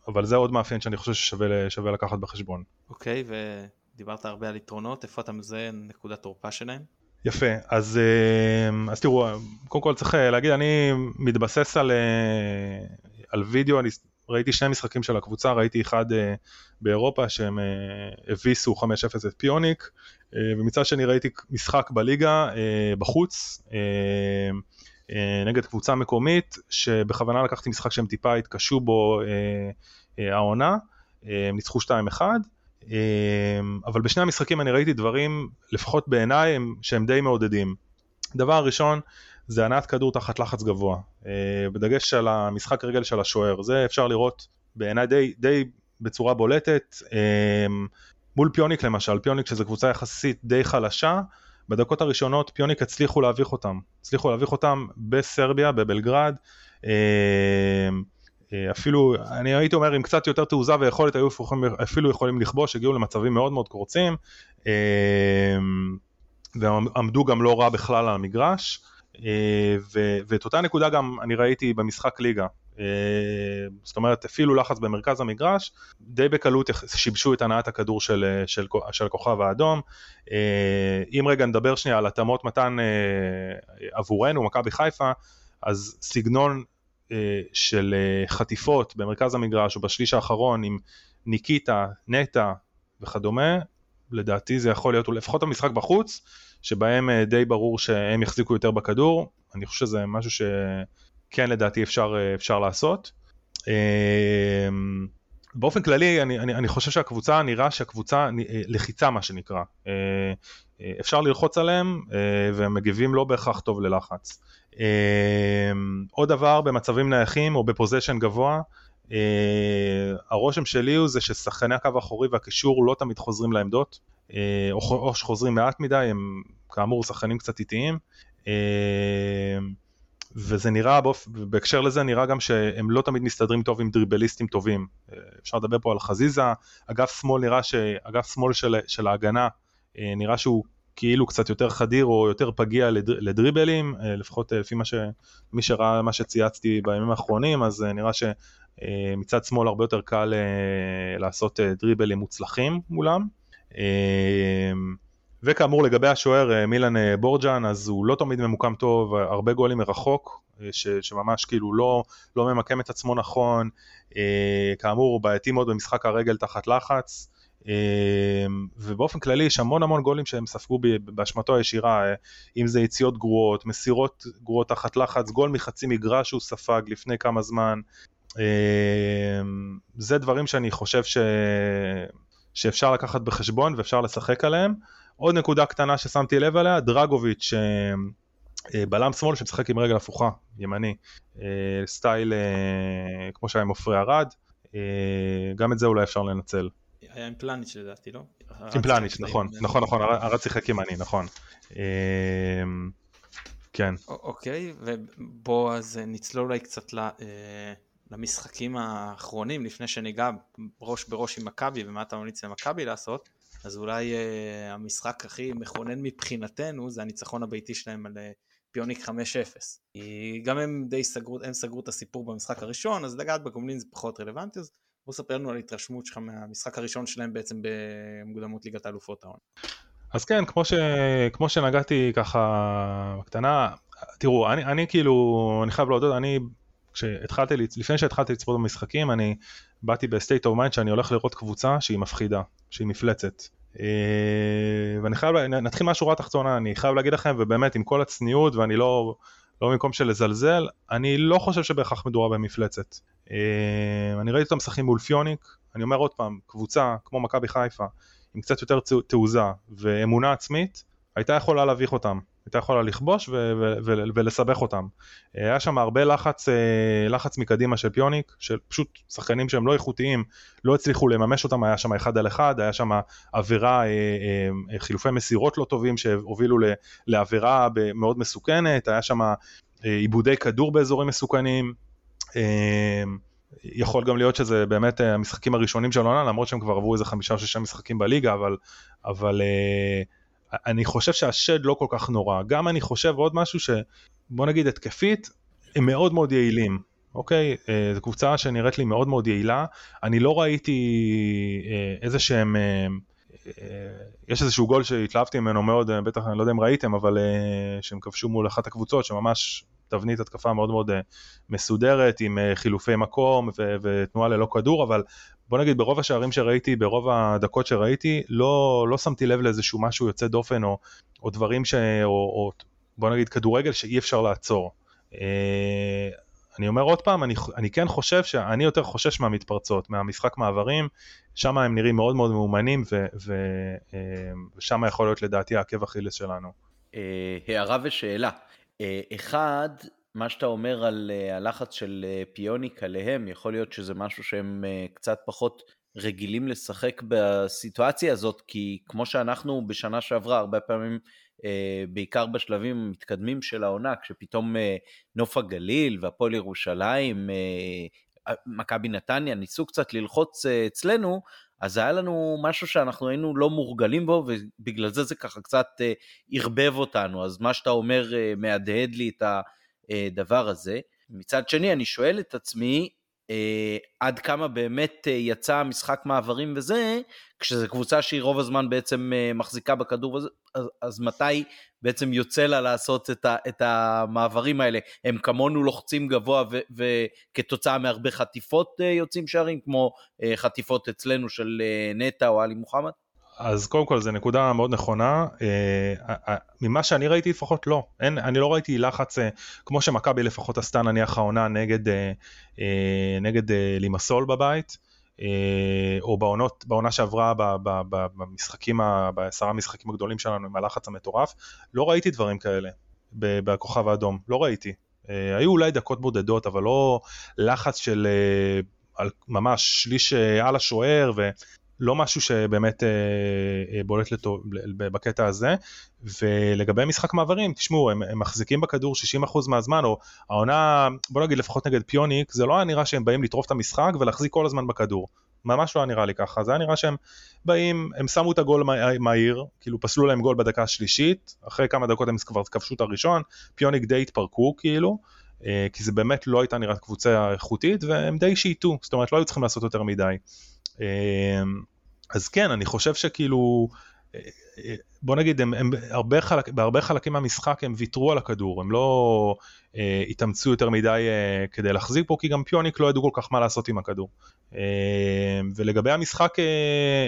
אבל זה עוד מאפיין שאני חושב ששווה לקחת בחשבון. אוקיי, okay, ו... דיברת הרבה על יתרונות, איפה אתה מזהה נקודת תורפה שלהם? יפה, אז, אה, אז תראו, קודם כל צריך אה, להגיד, אני מתבסס על, אה, על וידאו, אני ראיתי שני משחקים של הקבוצה, ראיתי אחד באירופה שהם הביסו 5-0 את פיוניק, ומצד שני ראיתי משחק בליגה בחוץ, נגד קבוצה מקומית, שבכוונה לקחתי משחק שהם טיפה התקשו בו העונה, הם ניצחו 2-1, אמ, אבל בשני המשחקים אני ראיתי דברים, לפחות בעיניי, שהם די מעודדים. דבר ראשון, זה הנעת כדור תחת לחץ גבוה, אה, בדגש על המשחק רגל של השוער, זה אפשר לראות בעיניי די, די בצורה בולטת. אמ, מול פיוניק למשל, פיוניק שזו קבוצה יחסית די חלשה, בדקות הראשונות פיוניק הצליחו להביך אותם, הצליחו להביך אותם בסרביה, בבלגרד. אה, אפילו, אני הייתי אומר עם קצת יותר תעוזה ויכולת היו אפילו יכולים לכבוש, הגיעו למצבים מאוד מאוד קורצים אה, ועמדו גם לא רע בכלל על המגרש אה, ואת אותה נקודה גם אני ראיתי במשחק ליגה זאת אומרת הפעילו לחץ במרכז המגרש, די בקלות שיבשו את הנעת הכדור של, של, של הכוכב האדום. אם רגע נדבר שנייה על התאמות מתן עבורנו, מכבי חיפה, אז סגנון של אה, חטיפות במרכז המגרש או בשליש האחרון עם ניקיטה, נטע וכדומה, לדעתי זה יכול להיות לפחות המשחק בחוץ, שבהם אה, די ברור שהם יחזיקו יותר בכדור, אני חושב שזה משהו שכן לדעתי אפשר, אפשר לעשות. באופן כללי אני, אני, אני חושב שהקבוצה נראה שהקבוצה לחיצה מה שנקרא. אפשר ללחוץ עליהם והם מגיבים לא בהכרח טוב ללחץ עוד דבר במצבים נייחים או בפוזיישן גבוה, אה, הרושם שלי הוא זה ששחקני הקו האחורי והקישור לא תמיד חוזרים לעמדות, אה, או שחוזרים מעט מדי, הם כאמור שחקנים קצת איטיים. אה, וזה נראה, בהקשר לזה נראה גם שהם לא תמיד מסתדרים טוב עם דריבליסטים טובים. אפשר לדבר פה על חזיזה, אגף שמאל נראה שאגף שמאל של, של ההגנה נראה שהוא כאילו קצת יותר חדיר או יותר פגיע לדריבלים, אה, לפחות אה, לפי מה ש... מי שראה מה שצייצתי בימים האחרונים, אז אה, נראה שמצד שמאל הרבה יותר קל לעשות דריבלים מוצלחים מולם. וכאמור לגבי השוער מילן בורג'אן אז הוא לא תמיד ממוקם טוב, הרבה גולים מרחוק, ש, שממש כאילו לא, לא ממקם את עצמו נכון, כאמור הוא בעייתי מאוד במשחק הרגל תחת לחץ, ובאופן כללי יש המון המון גולים שהם ספגו באשמתו הישירה, אם זה יציאות גרועות, מסירות גרועות תחת לחץ, גול מחצי מגרש שהוא ספג לפני כמה זמן, זה דברים שאני חושב ש... שאפשר לקחת בחשבון ואפשר לשחק עליהם. עוד נקודה קטנה ששמתי לב עליה, דרגוביץ', אה, בלם שמאל שמשחק עם רגל הפוכה, ימני, אה, סטייל אה, כמו שהיה עם עופרי ארד, גם את זה אולי אפשר לנצל. היה עם פלניץ' לדעתי, לא? עם פלניץ', נכון, נכון, נכון, ארד שיחק ימני, נכון. כן. אוקיי, ובוא אז נצלול אולי קצת למשחקים האחרונים, לפני שניגע ראש בראש עם מכבי ומה אתה ממליץ למכבי לעשות. אז אולי המשחק הכי מכונן מבחינתנו זה הניצחון הביתי שלהם על פיוניק 5-0. כי גם הם די סגרו, הם סגרו את הסיפור במשחק הראשון, אז לגעת בגומלין זה פחות רלוונטי, אז בוא ספר לנו על ההתרשמות שלך מהמשחק הראשון שלהם בעצם במוקדמות ליגת האלופות ההון. אז כן, כמו, ש... כמו שנגעתי ככה בקטנה, תראו, אני, אני כאילו, אני חייב להודות, אני, כשהתחלתי, לפני שהתחלתי לצפות במשחקים, אני באתי ב state of mind שאני הולך לראות קבוצה שהיא מפחידה, שהיא מפלצת. אה, ואני חייב, נתחיל מהשורה התחתונה, אני חייב להגיד לכם, ובאמת עם כל הצניעות, ואני לא, לא במקום של לזלזל, אני לא חושב שבהכרח מדובר במפלצת. אה, אני ראיתי אותם משחקים מול פיוניק, אני אומר עוד פעם, קבוצה כמו מכבי חיפה, עם קצת יותר תעוזה ואמונה עצמית, הייתה יכולה להביך אותם. הייתה יכולה לכבוש ולסבך אותם. היה שם הרבה לחץ, אה, לחץ מקדימה של פיוניק, של פשוט שחקנים שהם לא איכותיים, לא הצליחו לממש אותם, היה שם אחד על אחד, היה שם עבירה, אה, אה, חילופי מסירות לא טובים שהובילו לעבירה מאוד מסוכנת, היה שם עיבודי כדור באזורים מסוכנים. יכול גם להיות שזה באמת המשחקים הראשונים של העונה, למרות שהם כבר עברו איזה חמישה או שישה משחקים בליגה, אבל, אבל אני חושב שהשד לא כל כך נורא. גם אני חושב עוד משהו שבוא נגיד התקפית, הם מאוד מאוד יעילים. אוקיי? אה, זו קבוצה שנראית לי מאוד מאוד יעילה. אני לא ראיתי אה, איזה שהם... אה, יש איזשהו גול שהתלהבתי ממנו מאוד, בטח אני לא יודע אם ראיתם, אבל שהם כבשו מול אחת הקבוצות שממש תבנית התקפה מאוד מאוד מסודרת עם חילופי מקום ותנועה ללא כדור, אבל בוא נגיד ברוב השערים שראיתי, ברוב הדקות שראיתי, לא, לא שמתי לב לאיזשהו משהו יוצא דופן או, או דברים ש... או, או בוא נגיד כדורגל שאי אפשר לעצור. אה, אני אומר עוד פעם, אני, אני כן חושב שאני יותר חושש מהמתפרצות, מהמשחק מעברים, שם הם נראים מאוד מאוד מאומנים ו, ו, אה, ושם יכול להיות לדעתי העקב אכילס שלנו. אה, הערה ושאלה. אחד, מה שאתה אומר על uh, הלחץ של uh, פיוניק עליהם, יכול להיות שזה משהו שהם קצת פחות רגילים לשחק בסיטואציה הזאת, כי כמו שאנחנו בשנה שעברה, הרבה פעמים, בעיקר בשלבים המתקדמים של העונה, כשפתאום נוף הגליל והפועל ירושלים, מכבי נתניה, ניסו קצת ללחוץ אצלנו, אז היה לנו משהו שאנחנו היינו לא מורגלים בו, ובגלל זה זה ככה קצת uh, ערבב אותנו. אז מה שאתה אומר uh, מהדהד לי את. הדבר הזה. מצד שני, אני שואל את עצמי, אה, עד כמה באמת אה, יצא משחק מעברים וזה, כשזו קבוצה שהיא רוב הזמן בעצם אה, מחזיקה בכדור, אז, אז, אז מתי בעצם יוצא לה לעשות את, ה, את המעברים האלה? הם כמונו לוחצים גבוה ו, וכתוצאה מהרבה חטיפות יוצאים שערים, כמו חטיפות אצלנו של נטע או עלי מוחמד? אז קודם כל זו נקודה מאוד נכונה, אה, ממה שאני ראיתי לפחות לא, אין, אני לא ראיתי לחץ אה, כמו שמכבי לפחות עשתה נניח העונה נגד, אה, נגד לימסול בבית, או בעונות, בעונה שעברה במשחקים, בעשרה המשחקים הגדולים שלנו עם הלחץ המטורף, לא ראיתי דברים כאלה בכוכב האדום, לא ראיתי. היו אולי דקות בודדות, אבל לא לחץ של ממש שליש על השוער, לא משהו שבאמת אה, אה, בולט לטוב בקטע הזה. ולגבי משחק מעברים תשמעו הם, הם מחזיקים בכדור 60% מהזמן או העונה בוא נגיד לפחות נגד פיוניק זה לא היה נראה שהם באים לטרוף את המשחק ולהחזיק כל הזמן בכדור. ממש לא היה נראה לי ככה. זה היה נראה שהם באים הם שמו את הגול מהיר כאילו פסלו להם גול בדקה השלישית אחרי כמה דקות הם כבר כבשו את הראשון פיוניק די התפרקו כאילו אה, כי זה באמת לא הייתה נראית קבוצה איכותית והם די שייטו זאת אומרת לא היו צריכים לעשות יותר מדי אז כן, אני חושב שכאילו, בוא נגיד, הם, הם הרבה חלק, בהרבה חלקים מהמשחק הם ויתרו על הכדור, הם לא אה, התאמצו יותר מדי אה, כדי להחזיק פה, כי גם פיוניק לא ידעו כל כך מה לעשות עם הכדור. אה, ולגבי המשחק אה,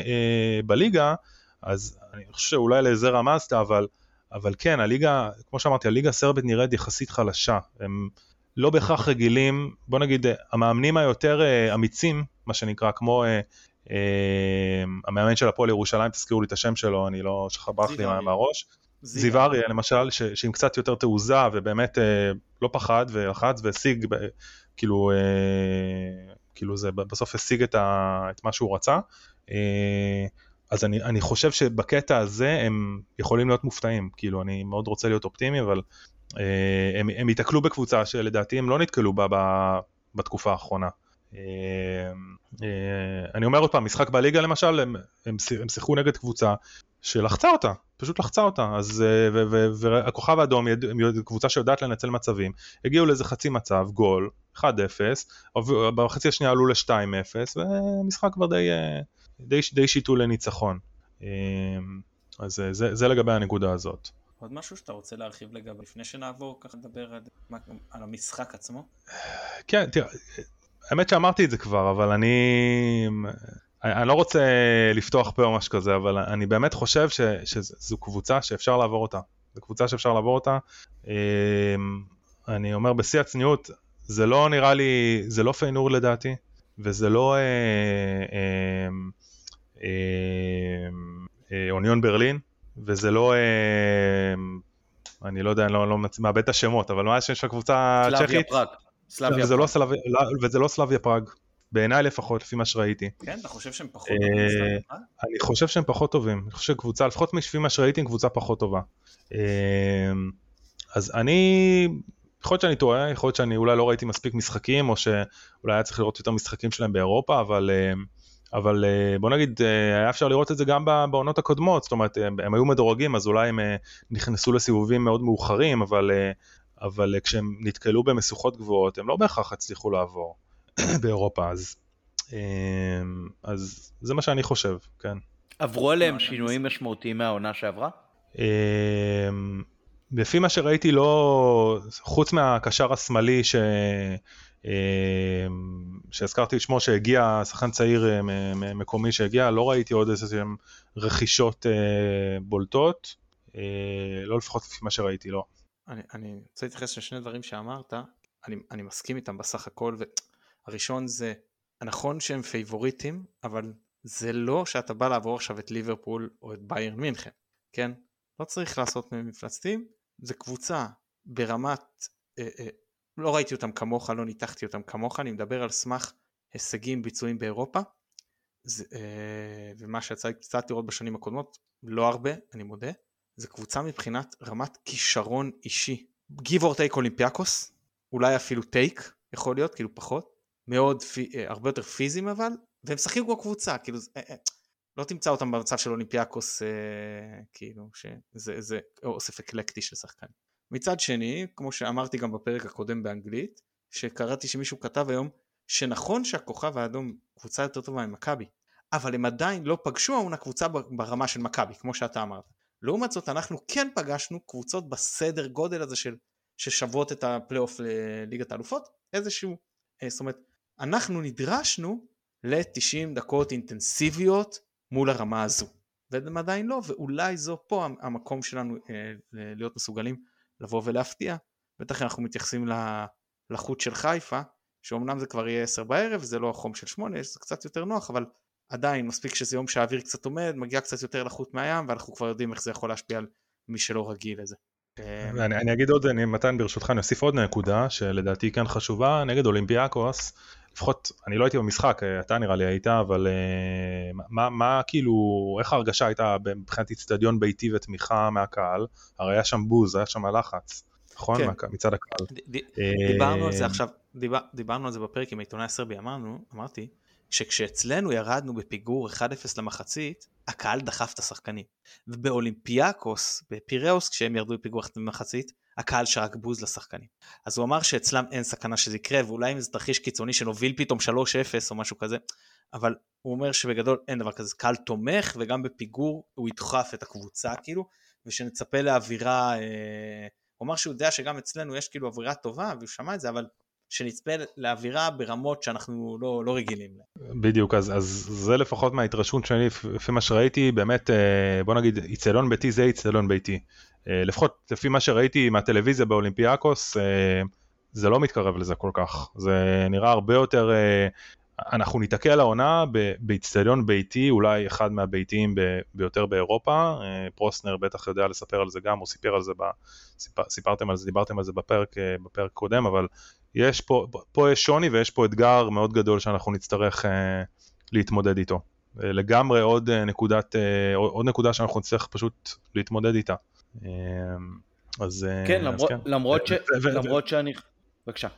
אה, בליגה, אז אני חושב שאולי לזה רמזת, אבל, אבל כן, הליגה, כמו שאמרתי, הליגה הסרבית נראית יחסית חלשה. הם לא בהכרח רגילים, בוא נגיד, המאמנים היותר אה, אמיצים, מה שנקרא, כמו... אה, אמ, המאמן של הפועל ירושלים, תזכירו לי את השם שלו, אני לא, שכח ברח לי מהראש. זיו אריה למשל, ש, שעם קצת יותר תעוזה ובאמת אה, לא פחד ולחץ והשיג, כאילו, אה, כאילו זה בסוף השיג את, ה, את מה שהוא רצה. אה, אז אני, אני חושב שבקטע הזה הם יכולים להיות מופתעים, כאילו אני מאוד רוצה להיות אופטימי, אבל אה, הם, הם ייתקלו בקבוצה שלדעתי הם לא נתקלו בה בתקופה האחרונה. אה, אה, אני אומר עוד פעם, משחק בליגה למשל, הם, הם, הם שיחקו נגד קבוצה שלחצה אותה, פשוט לחצה אותה, אז אה, והכוכב האדום, קבוצה שיודעת לנצל מצבים, הגיעו לאיזה חצי מצב, גול, 1-0, בחצי השנייה עלו ל-2-0, ומשחק כבר די, די, די שיטו לניצחון. אז זה, זה לגבי הנקודה הזאת. עוד משהו שאתה רוצה להרחיב לגבי, לפני שנעבור ככה לדבר על, המשחק עצמו? כן, תראה, האמת שאמרתי את זה כבר, אבל אני... אני לא רוצה לפתוח פה או משהו כזה, אבל אני באמת חושב ש, שזו קבוצה שאפשר לעבור אותה. זו קבוצה שאפשר לעבור אותה. אמ, אני אומר בשיא הצניעות, זה לא נראה לי, זה לא פיינור לדעתי, וזה לא אה, אה, אה, אה, אוניון ברלין, וזה לא, אה, אני לא יודע, אני לא, לא מעבד את השמות, אבל מה שיש לקבוצה הצ'כית? סלאביה פראג. לא סלאביה, לא, וזה לא סלאביה פראג, בעיניי לפחות, לפי מה שראיתי. כן, אתה חושב שהם פחות טובים מסלאביה פראג? אני חושב שהם פחות טובים, אני חושב שקבוצה, לפחות לפי מה שראיתי, הם קבוצה פחות טובה. אה, אז אני, יכול להיות שאני טועה, יכול להיות שאני אולי לא ראיתי מספיק משחקים, או שאולי היה צריך לראות יותר משחקים שלהם באירופה, אבל... אה, אבל בוא נגיד, היה אפשר לראות את זה גם בעונות הקודמות, זאת אומרת, הם, הם היו מדורגים, אז אולי הם נכנסו לסיבובים מאוד מאוחרים, אבל אבל אה, כשהם נתקלו במשוכות גבוהות הם לא בהכרח הצליחו לעבור באירופה אז, אמ, אז זה מה שאני חושב, כן. עברו עליהם שינויים משמעותיים מהעונה שעברה? אמ, לפי מה שראיתי לא, חוץ מהקשר השמאלי ש... שהזכרתי את שמו שהגיע, שחקן צעיר אה, מקומי שהגיע, לא ראיתי עוד איזה שהם רכישות אה, בולטות, לא לפחות לפי מה שראיתי, לא. אני, אני רוצה להתייחס לשני דברים שאמרת, אני, אני מסכים איתם בסך הכל, והראשון זה, נכון שהם פייבוריטים, אבל זה לא שאתה בא לעבור עכשיו את ליברפול או את ביירן מינכן, כן? לא צריך לעשות מהם מפלצתיים, זה קבוצה ברמת, אה, אה, לא ראיתי אותם כמוך, לא ניתחתי אותם כמוך, אני מדבר על סמך הישגים ביצועים באירופה, זה, אה, ומה שיצא לי קצת לראות בשנים הקודמות, לא הרבה, אני מודה, זה קבוצה מבחינת רמת כישרון אישי. give or take אולימפיאקוס, אולי אפילו take יכול להיות, כאילו פחות, מאוד, אה, הרבה יותר פיזיים אבל, והם משחקים כמו קבוצה, כאילו, אה, אה, לא תמצא אותם במצב של אולימפיאקוס, אה, כאילו, שזה זה אוסף אקלקטי של שחקנים. מצד שני, כמו שאמרתי גם בפרק הקודם באנגלית, שקראתי שמישהו כתב היום, שנכון שהכוכב האדום קבוצה יותר טובה ממכבי, אבל הם עדיין לא פגשו העונה קבוצה ברמה של מכבי, כמו שאתה אמרת. לעומת זאת אנחנו כן פגשנו קבוצות בסדר גודל הזה של ששוות את הפלייאוף לליגת האלופות, איזשהו, אה, זאת אומרת, אנחנו נדרשנו ל-90 דקות אינטנסיביות מול הרמה הזו, והם עדיין לא, ואולי זו פה המקום שלנו אה, להיות מסוגלים לבוא ולהפתיע, בטח אנחנו מתייחסים לחוט של חיפה, שאומנם זה כבר יהיה 10 בערב, זה לא החום של 8, זה קצת יותר נוח, אבל עדיין מספיק שזה יום שהאוויר קצת עומד, מגיע קצת יותר לחות מהים, ואנחנו כבר יודעים איך זה יכול להשפיע על מי שלא רגיל לזה. אמ, אני, אני אגיד עוד, אני, מתן ברשותך, אני אוסיף עוד נקודה שלדעתי כאן חשובה, נגד אולימפיאקוס, לפחות, אני לא הייתי במשחק, אתה נראה לי היית, אבל uh, מה, מה כאילו, איך ההרגשה הייתה מבחינת איצטדיון ביתי ותמיכה מהקהל? הרי היה שם בוז, היה שם לחץ, נכון? כן. מצד הקהל. ד, ד, דיברנו על זה עכשיו, דיבר, דיברנו על זה בפרק עם העיתונאי הסרבי, אמרנו, אמרתי, שכשאצלנו ירדנו בפיגור 1-0 למחצית, הקהל דחף את השחקנים. ובאולימפיאקוס, בפיראוס, כשהם ירדו בפיגור 1 למחצית, הקהל שרק בוז לשחקנים. אז הוא אמר שאצלם אין סכנה שזה יקרה, ואולי אם זה תרחיש קיצוני שנוביל פתאום 3-0 או משהו כזה, אבל הוא אומר שבגדול אין דבר כזה, קהל תומך וגם בפיגור הוא ידחף את הקבוצה כאילו, ושנצפה לאווירה, אה, הוא אמר שהוא יודע שגם אצלנו יש כאילו אווירה טובה, והוא שמע את זה, אבל שנצפה לאווירה ברמות שאנחנו לא, לא רגילים להן. בדיוק, אז, אז זה לפחות מההתרשמות שלי, לפי מה שראיתי, באמת, אה, בוא נגיד, איצטדיון ביתי זה איצטדיון ביתי. אה, לפחות לפי מה שראיתי מהטלוויזיה באולימפיאקוס, אה, זה לא מתקרב לזה כל כך. זה נראה הרבה יותר, אנחנו ניתקע לעונה באיצטדיון ביתי, אולי אחד מהביתיים ביותר באירופה. פרוסנר בטח יודע לספר על זה גם, הוא סיפר על זה, סיפרתם על זה, דיברתם על זה בפרק, בפרק קודם, אבל יש פה, פה יש שוני ויש פה אתגר מאוד גדול שאנחנו נצטרך אה, להתמודד איתו. אה, לגמרי עוד אה, נקודת, אה, עוד נקודה שאנחנו נצטרך פשוט להתמודד איתה. אה, אז כן, למרות, אז כן. למרות, ש, למרות שאני... בבקשה.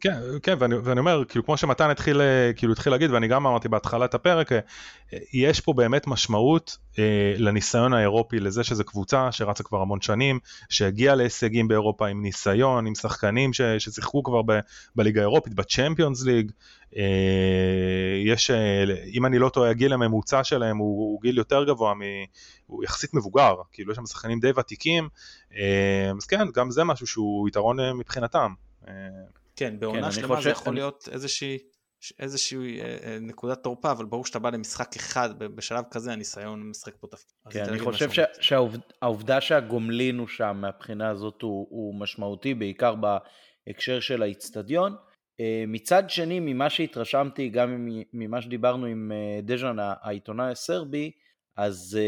כן, כן ואני, ואני אומר, כאילו כמו שמתן התחיל, אה, כאילו התחיל להגיד, ואני גם אמרתי בהתחלת הפרק, אה, יש פה באמת משמעות אה, לניסיון האירופי, לזה שזו קבוצה שרצה כבר המון שנים, שהגיעה להישגים באירופה עם ניסיון, עם שחקנים ש, ששיחקו כבר ב, בליגה האירופית, בצ'מפיונס ליג. אה, יש, אה, אם אני לא טועה, הגיל הממוצע שלהם הוא, הוא גיל יותר גבוה, מ, הוא יחסית מבוגר, כאילו יש שם שחקנים די ותיקים, אה, אז כן, גם זה משהו שהוא יתרון אה, מבחינתם. כן, בעונה כן, שלמה זה יכול להיות איזושהי, איזושהי אה, אה, נקודת תורפה, אבל ברור שאתה בא למשחק אחד, בשלב כזה הניסיון משחק פה תפקיד. כן, אני חושב שהעובדה שהגומלין הוא שם מהבחינה הזאת הוא, הוא משמעותי, בעיקר בהקשר של האיצטדיון. אה, מצד שני, ממה שהתרשמתי, גם ממה שדיברנו עם דז'אן, העיתונאי הסרבי, אז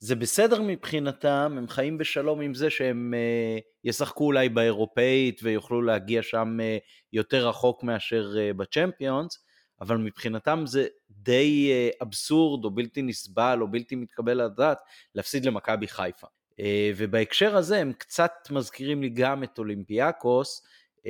זה בסדר מבחינתם, הם חיים בשלום עם זה שהם uh, ישחקו אולי באירופאית ויוכלו להגיע שם uh, יותר רחוק מאשר uh, בצ'מפיונס, אבל מבחינתם זה די uh, אבסורד או בלתי נסבל או בלתי מתקבל לדעת להפסיד למכבי חיפה. Uh, ובהקשר הזה הם קצת מזכירים לי גם את אולימפיאקוס, uh,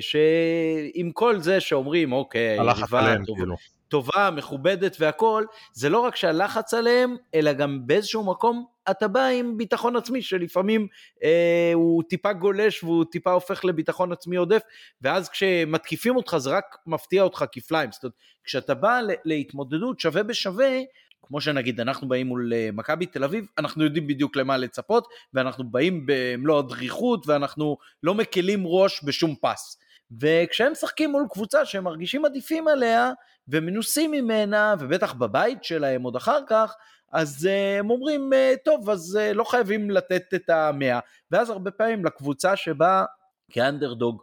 שעם כל זה שאומרים אוקיי, הלחץ עליהם כאילו. טובה, מכובדת והכל, זה לא רק שהלחץ עליהם, אלא גם באיזשהו מקום אתה בא עם ביטחון עצמי שלפעמים אה, הוא טיפה גולש והוא טיפה הופך לביטחון עצמי עודף, ואז כשמתקיפים אותך זה רק מפתיע אותך כפליים. זאת אומרת, כשאתה בא להתמודדות שווה בשווה, כמו שנגיד אנחנו באים מול אה, מכבי תל אביב, אנחנו יודעים בדיוק למה לצפות, ואנחנו באים במלוא הדריכות, ואנחנו לא מקלים ראש בשום פס. וכשהם משחקים מול קבוצה שהם מרגישים עדיפים עליה ומנוסים ממנה, ובטח בבית שלהם עוד אחר כך, אז uh, הם אומרים, uh, טוב, אז uh, לא חייבים לתת את המאה, ואז הרבה פעמים לקבוצה שבאה כאנדרדוג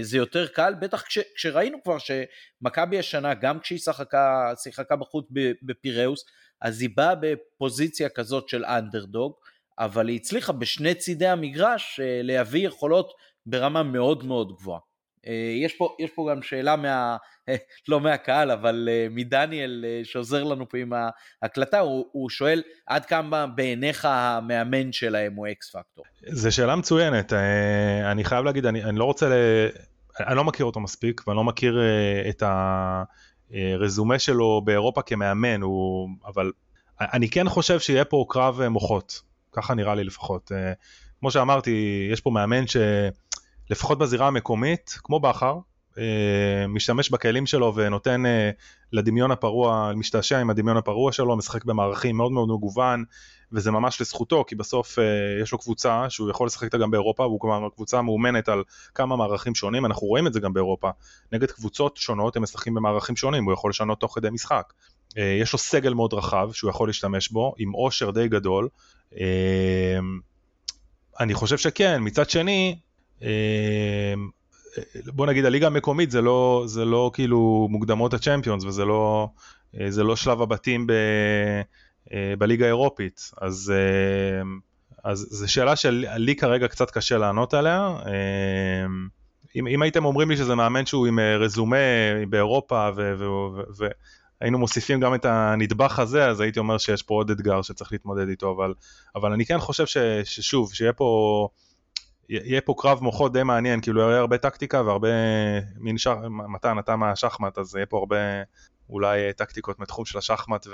זה יותר קל, בטח כש, כשראינו כבר שמכבי השנה, גם כשהיא שחקה, שיחקה בחוץ בפיראוס, אז היא באה בפוזיציה כזאת של אנדרדוג, אבל היא הצליחה בשני צידי המגרש להביא יכולות ברמה מאוד מאוד גבוהה. אה, יש פה, יש פה גם שאלה מה... לא מהקהל, אבל אה, מדניאל אה, שעוזר לנו פה עם ההקלטה, הוא, הוא שואל עד כמה בעיניך המאמן שלהם הוא אקס פקטור. זו שאלה מצוינת, אני חייב להגיד, אני, אני לא רוצה, ל... אני לא מכיר אותו מספיק, ואני לא מכיר את הרזומה שלו באירופה כמאמן, הוא... אבל אני כן חושב שיהיה פה קרב מוחות, ככה נראה לי לפחות. כמו שאמרתי, יש פה מאמן ש... לפחות בזירה המקומית, כמו בכר, אה, משתמש בכלים שלו ונותן אה, לדמיון הפרוע, משתעשע עם הדמיון הפרוע שלו, משחק במערכים מאוד מאוד מגוון, וזה ממש לזכותו, כי בסוף אה, יש לו קבוצה שהוא יכול לשחק איתה גם באירופה, והוא כלומר קבוצה מאומנת על כמה מערכים שונים, אנחנו רואים את זה גם באירופה. נגד קבוצות שונות הם משחקים במערכים שונים, הוא יכול לשנות תוך כדי משחק. יש לו סגל מאוד רחב שהוא יכול להשתמש בו, עם עושר די גדול. אני חושב שכן, מצד שני, בוא נגיד הליגה המקומית זה לא, זה לא כאילו מוקדמות הצ'מפיונס וזה לא, אה, זה לא שלב הבתים ב, אה, בליגה האירופית, אז, אמ, אז זו שאלה שלי כרגע קצת קשה לענות עליה. אמ, אם, אם הייתם אומרים לי שזה מאמן שהוא עם אה, רזומה באירופה והיינו מוסיפים גם את הנדבך הזה, אז הייתי אומר שיש פה עוד אתגר שצריך להתמודד איתו, אבל, אבל אני כן חושב ש, ששוב, שיהיה פה... יהיה פה קרב מוחות די מעניין, כאילו יהיה הרבה טקטיקה והרבה, מין שח... מתן אתה מהשחמט, אז יהיה פה הרבה אולי טקטיקות מתחום של השחמט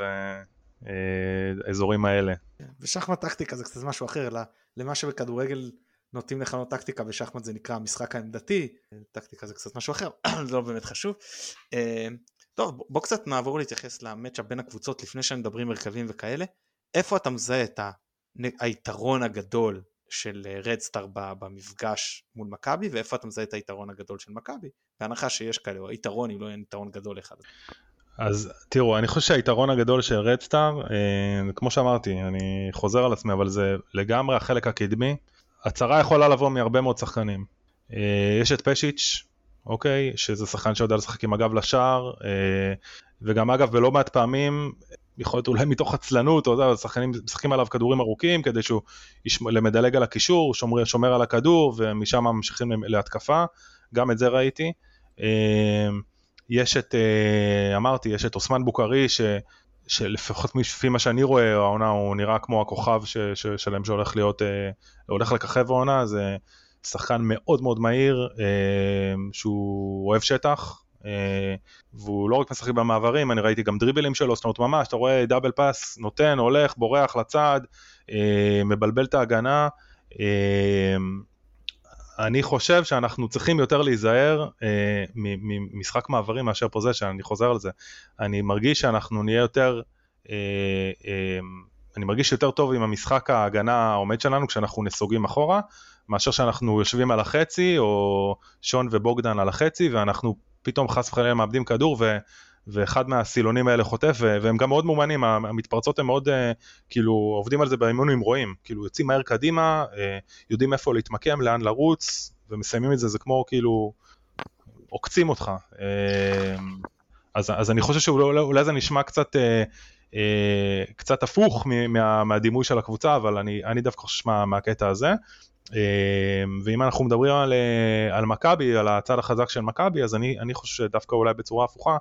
והאזורים האלה. כן, ושחמט טקטיקה זה קצת משהו אחר, למה שבכדורגל נוטים לכנות טקטיקה ושחמט זה נקרא המשחק העמדתי, טקטיקה זה קצת משהו אחר, זה לא באמת חשוב. אה, טוב, בוא קצת נעבור להתייחס למצ'אפ בין הקבוצות לפני שמדברים מרכבים וכאלה. איפה אתה מזהה את היתרון הגדול של רדסטאר במפגש מול מכבי ואיפה אתה מזהה את היתרון הגדול של מכבי? בהנחה שיש כאלה או היתרון אם לא יהיה יתרון גדול אחד. אז תראו אני חושב שהיתרון הגדול של רדסטאר אה, כמו שאמרתי אני חוזר על עצמי אבל זה לגמרי החלק הקדמי. הצהרה יכולה לבוא מהרבה מאוד שחקנים. אה, יש את פשיץ' אוקיי שזה שחקן שיודע לשחק עם הגב לשער אה, וגם אגב בלא מעט פעמים יכול להיות אולי מתוך עצלנות, או זה, שחקנים משחקים עליו כדורים ארוכים כדי שהוא מדלג על הקישור, שומר, שומר על הכדור ומשם ממשיכים להתקפה, גם את זה ראיתי. אמ, יש את, אה, אמרתי, יש את אוסמן בוקרי ש... שלפחות לפי מה שאני רואה העונה הוא נראה כמו הכוכב ש, ש, שלהם שהולך להיות, אה, הולך לככב העונה, זה שחקן מאוד מאוד מהיר, אה, שהוא אוהב שטח, והוא לא רק משחק במעברים, אני ראיתי גם דריבלים שלו, זאת אומרת ממש, אתה רואה דאבל פאס, נותן, הולך, בורח לצד, אה, מבלבל את ההגנה. אה, אני חושב שאנחנו צריכים יותר להיזהר ממשחק מעברים מאשר פוזיישן, אני חוזר על זה. אני מרגיש שאנחנו נהיה יותר, אני מרגיש יותר טוב עם המשחק ההגנה העומד שלנו כשאנחנו נסוגים אחורה, מאשר שאנחנו יושבים על החצי, או שון ובוגדן על החצי, ואנחנו פתאום חס וחלילה מאבדים כדור ו... ואחד מהסילונים האלה חוטף והם גם מאוד מאומנים, המתפרצות הם מאוד אה, כאילו עובדים על זה באימונים רואים, כאילו יוצאים מהר קדימה, אה, יודעים איפה להתמקם, לאן לרוץ ומסיימים את זה, זה כמו כאילו עוקצים אותך. אה, אז, אז אני חושב שאולי אולי זה נשמע קצת, קצת הפוך מה, מהדימוי של הקבוצה, אבל אני, אני דווקא חושב מה, מהקטע הזה. אמ, ואם אנחנו מדברים על, אה, על מכבי, על הצד החזק של מכבי, אז אני, אני חושב שדווקא אולי בצורה הפוכה,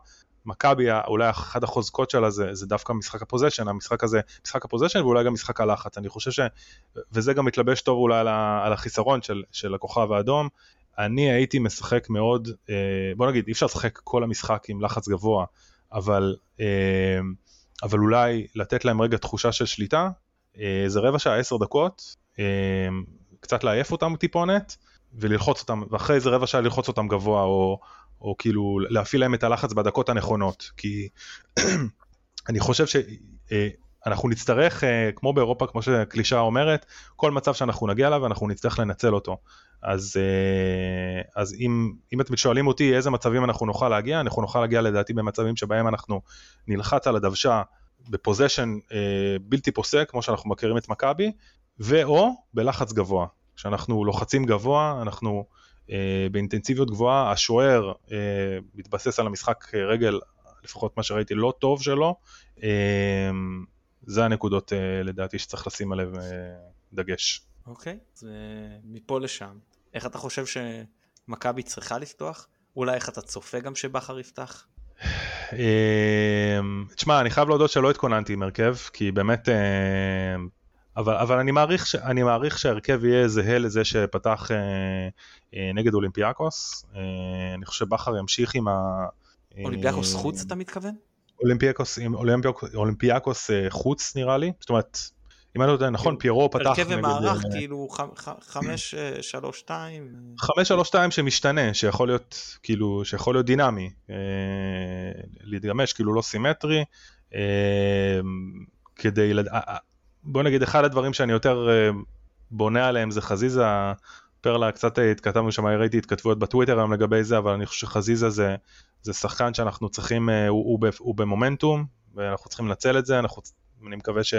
מכבי אולי אחת החוזקות שלה זה, זה דווקא משחק הפוזיישן, המשחק הזה, משחק הפוזיישן ואולי גם משחק הלחץ, אני חושב ש... וזה גם מתלבש טוב אולי על, ה, על החיסרון של, של הכוכב האדום, אני הייתי משחק מאוד, אה, בוא נגיד אי אפשר לשחק כל המשחק עם לחץ גבוה, אבל, אה, אבל אולי לתת להם רגע תחושה של שליטה, זה רבע שעה עשר דקות, קצת לעייף אותם טיפונת וללחוץ אותם, ואחרי איזה רבע שעה ללחוץ אותם גבוה, או, או כאילו להפעיל להם את הלחץ בדקות הנכונות, כי אני חושב שאנחנו אה, נצטרך, אה, כמו באירופה, כמו שהקלישה אומרת, כל מצב שאנחנו נגיע אליו אנחנו נצטרך לנצל אותו. אז, אה, אז אם, אם אתם שואלים אותי איזה מצבים אנחנו נוכל להגיע, אנחנו נוכל להגיע לדעתי במצבים שבהם אנחנו נלחץ על הדוושה בפוזיישן בלתי פוסק, כמו שאנחנו מכירים את מכבי, ואו בלחץ גבוה. כשאנחנו לוחצים גבוה, אנחנו אה, באינטנסיביות גבוהה, השוער אה, מתבסס על המשחק רגל, לפחות מה שראיתי, לא טוב שלו. אה, זה הנקודות אה, לדעתי שצריך לשים עליהן אה, דגש. אוקיי, אז אה, מפה לשם. איך אתה חושב שמכבי צריכה לפתוח? אולי איך אתה צופה גם שבכר יפתח? אה, תשמע, אני חייב להודות שלא התכוננתי עם הרכב, כי באמת אה, אבל, אבל אני, מעריך ש, אני מעריך שההרכב יהיה זהה לזה שפתח אה, אה, נגד אולימפיאקוס. אה, אני חושב שבכר ימשיך עם ה... אה, אולימפיאקוס חוץ אתה מתכוון? אולימפיאקוס, אולימפיאקוס, אולימפיאקוס אה, חוץ נראה לי. זאת אומרת, אם אני לא יודע, נכון, פיירו פתח נגד... הרכב ומערך אה, כאילו 5-3-2. 5-3-2 שמשתנה, שיכול להיות כאילו, שיכול להיות דינמי. אה, להתגמש, כאילו לא סימטרי. אה, כדי, לד... בוא נגיד אחד הדברים שאני יותר אה, בונה עליהם זה חזיזה, פרלה קצת התכתבנו שם, ראיתי התכתבויות בטוויטר היום לגבי זה, אבל אני חושב שחזיזה זה, זה שחקן שאנחנו צריכים, אה, הוא, הוא, הוא במומנטום, ואנחנו צריכים לנצל את זה, אנחנו, אני מקווה ש,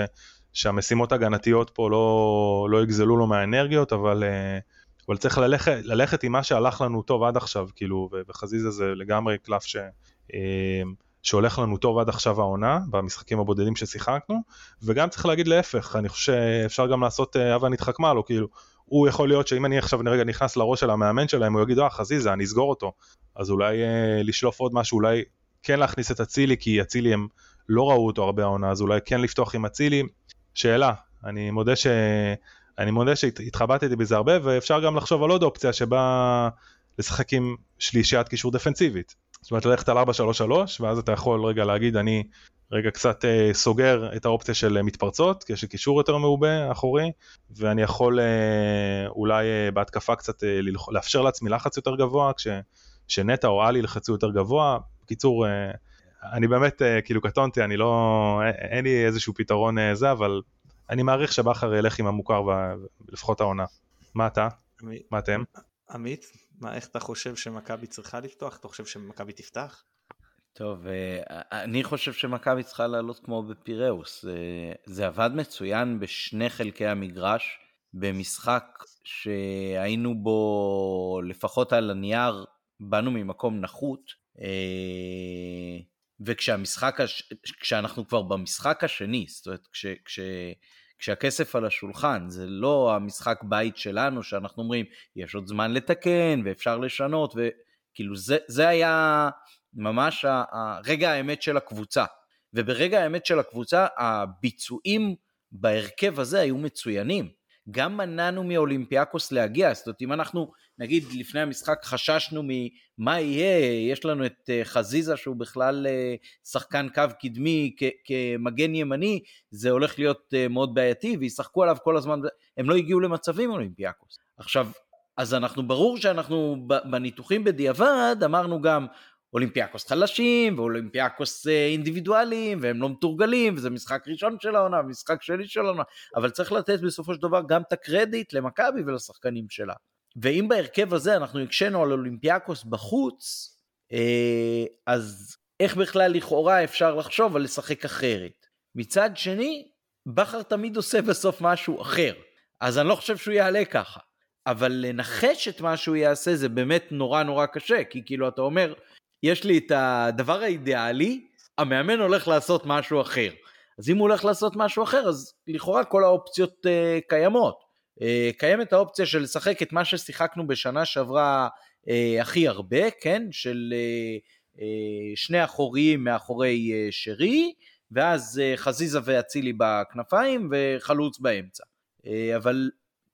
שהמשימות הגנתיות פה לא, לא יגזלו לו מהאנרגיות, אבל, אה, אבל צריך ללכת, ללכת עם מה שהלך לנו טוב עד עכשיו, כאילו, וחזיזה זה לגמרי קלף ש... שהולך לנו טוב עד עכשיו העונה, במשחקים הבודדים ששיחקנו, וגם צריך להגיד להפך, אני חושב שאפשר גם לעשות הווה אה, נתחכמה לו, כאילו, הוא יכול להיות שאם אני עכשיו רגע נכנס לראש של המאמן שלהם, הוא יגיד, אה, חזיזה, אני אסגור אותו. אז אולי אה, לשלוף עוד משהו, אולי כן להכניס את אצילי, כי אצילי הם לא ראו אותו הרבה העונה, אז אולי כן לפתוח עם אצילי. שאלה, אני מודה ש... אני מודה שהתחבטתי בזה הרבה, ואפשר גם לחשוב על עוד אופציה שבה לשחק עם שלישיית קישור דפנסיבית. זאת אומרת ללכת על 4-3-3 ואז אתה יכול רגע להגיד אני רגע קצת אה, סוגר את האופציה של אה, מתפרצות כי יש לי קישור יותר מעובה אחורי ואני יכול אה, אולי בהתקפה קצת. לאפשר לעצמי לחץ יותר גבוה כשנטע או עלי ילחצו יותר גבוה. בקיצור אני באמת כאילו קטונתי, אני לא, אין לי איזשהו פתרון זה, אבל אני מעריך שבכר ילך עם המוכר לפחות העונה. מה אתה? מה אתם? עמית, מה, איך אתה חושב שמכבי צריכה לפתוח? אתה חושב שמכבי תפתח? טוב, אני חושב שמכבי צריכה לעלות כמו בפיראוס. זה עבד מצוין בשני חלקי המגרש, במשחק שהיינו בו, לפחות על הנייר, באנו ממקום נחות, וכשהמשחק, כשאנחנו כבר במשחק השני, זאת אומרת, כש, כש, כשהכסף על השולחן, זה לא המשחק בית שלנו, שאנחנו אומרים, יש עוד זמן לתקן ואפשר לשנות, וכאילו זה, זה היה ממש רגע האמת של הקבוצה. וברגע האמת של הקבוצה, הביצועים בהרכב הזה היו מצוינים. גם מנענו מאולימפיאקוס להגיע, זאת אומרת אם אנחנו נגיד לפני המשחק חששנו ממה יהיה, יש לנו את אה, חזיזה שהוא בכלל אה, שחקן קו קדמי כמגן ימני, זה הולך להיות אה, מאוד בעייתי וישחקו עליו כל הזמן, הם לא הגיעו למצבים אולימפיאקוס. עכשיו, אז אנחנו ברור שאנחנו בניתוחים בדיעבד אמרנו גם אולימפיאקוס חלשים ואולימפיאקוס אינדיבידואליים והם לא מתורגלים וזה משחק ראשון של העונה משחק שני של העונה אבל צריך לתת בסופו של דבר גם את הקרדיט למכבי ולשחקנים שלה. ואם בהרכב הזה אנחנו הקשינו על אולימפיאקוס בחוץ אה, אז איך בכלל לכאורה אפשר לחשוב על לשחק אחרת. מצד שני בכר תמיד עושה בסוף משהו אחר אז אני לא חושב שהוא יעלה ככה. אבל לנחש את מה שהוא יעשה זה באמת נורא נורא קשה כי כאילו אתה אומר יש לי את הדבר האידיאלי, המאמן הולך לעשות משהו אחר. אז אם הוא הולך לעשות משהו אחר, אז לכאורה כל האופציות uh, קיימות. Uh, קיימת האופציה של לשחק את מה ששיחקנו בשנה שעברה uh, הכי הרבה, כן? של uh, uh, שני אחוריים מאחורי uh, שרי, ואז uh, חזיזה ואצילי בכנפיים וחלוץ באמצע. Uh, אבל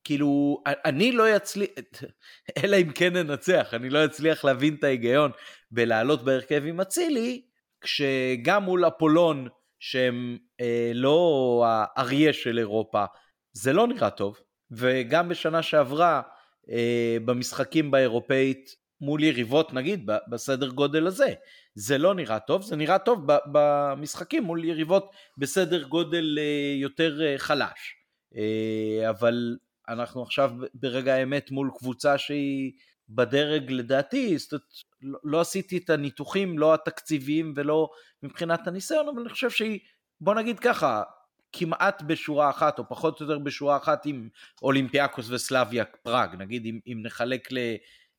כאילו, אני לא אצליח, אלא אם כן ננצח, אני לא אצליח להבין את ההיגיון בלעלות בהרכב עם אצילי, כשגם מול אפולון, שהם אה, לא האריה של אירופה, זה לא נראה טוב, וגם בשנה שעברה, אה, במשחקים באירופאית, מול יריבות נגיד בסדר גודל הזה, זה לא נראה טוב, זה נראה טוב במשחקים מול יריבות בסדר גודל אה, יותר אה, חלש. אה, אבל אנחנו עכשיו ברגע האמת מול קבוצה שהיא בדרג לדעתי, זאת אומרת, לא, לא עשיתי את הניתוחים, לא התקציביים ולא מבחינת הניסיון, אבל אני חושב שהיא, בוא נגיד ככה, כמעט בשורה אחת, או פחות או יותר בשורה אחת עם אולימפיאקוס וסלאביה פראג, נגיד אם, אם נחלק ל,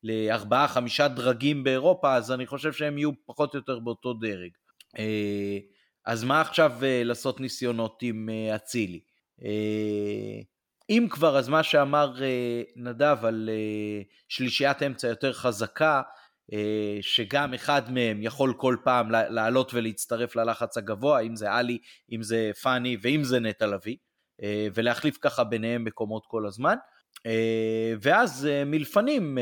לארבעה חמישה דרגים באירופה, אז אני חושב שהם יהיו פחות או יותר באותו דרג. אה, אז מה עכשיו אה, לעשות ניסיונות עם אה, אצילי? אם כבר, אז מה שאמר אה, נדב על אה, שלישיית אמצע יותר חזקה, אה, שגם אחד מהם יכול כל פעם לעלות ולהצטרף ללחץ הגבוה, אם זה עלי, אם זה פאני ואם זה נטע לביא, ולהחליף ככה ביניהם מקומות כל הזמן. ואז מלפנים,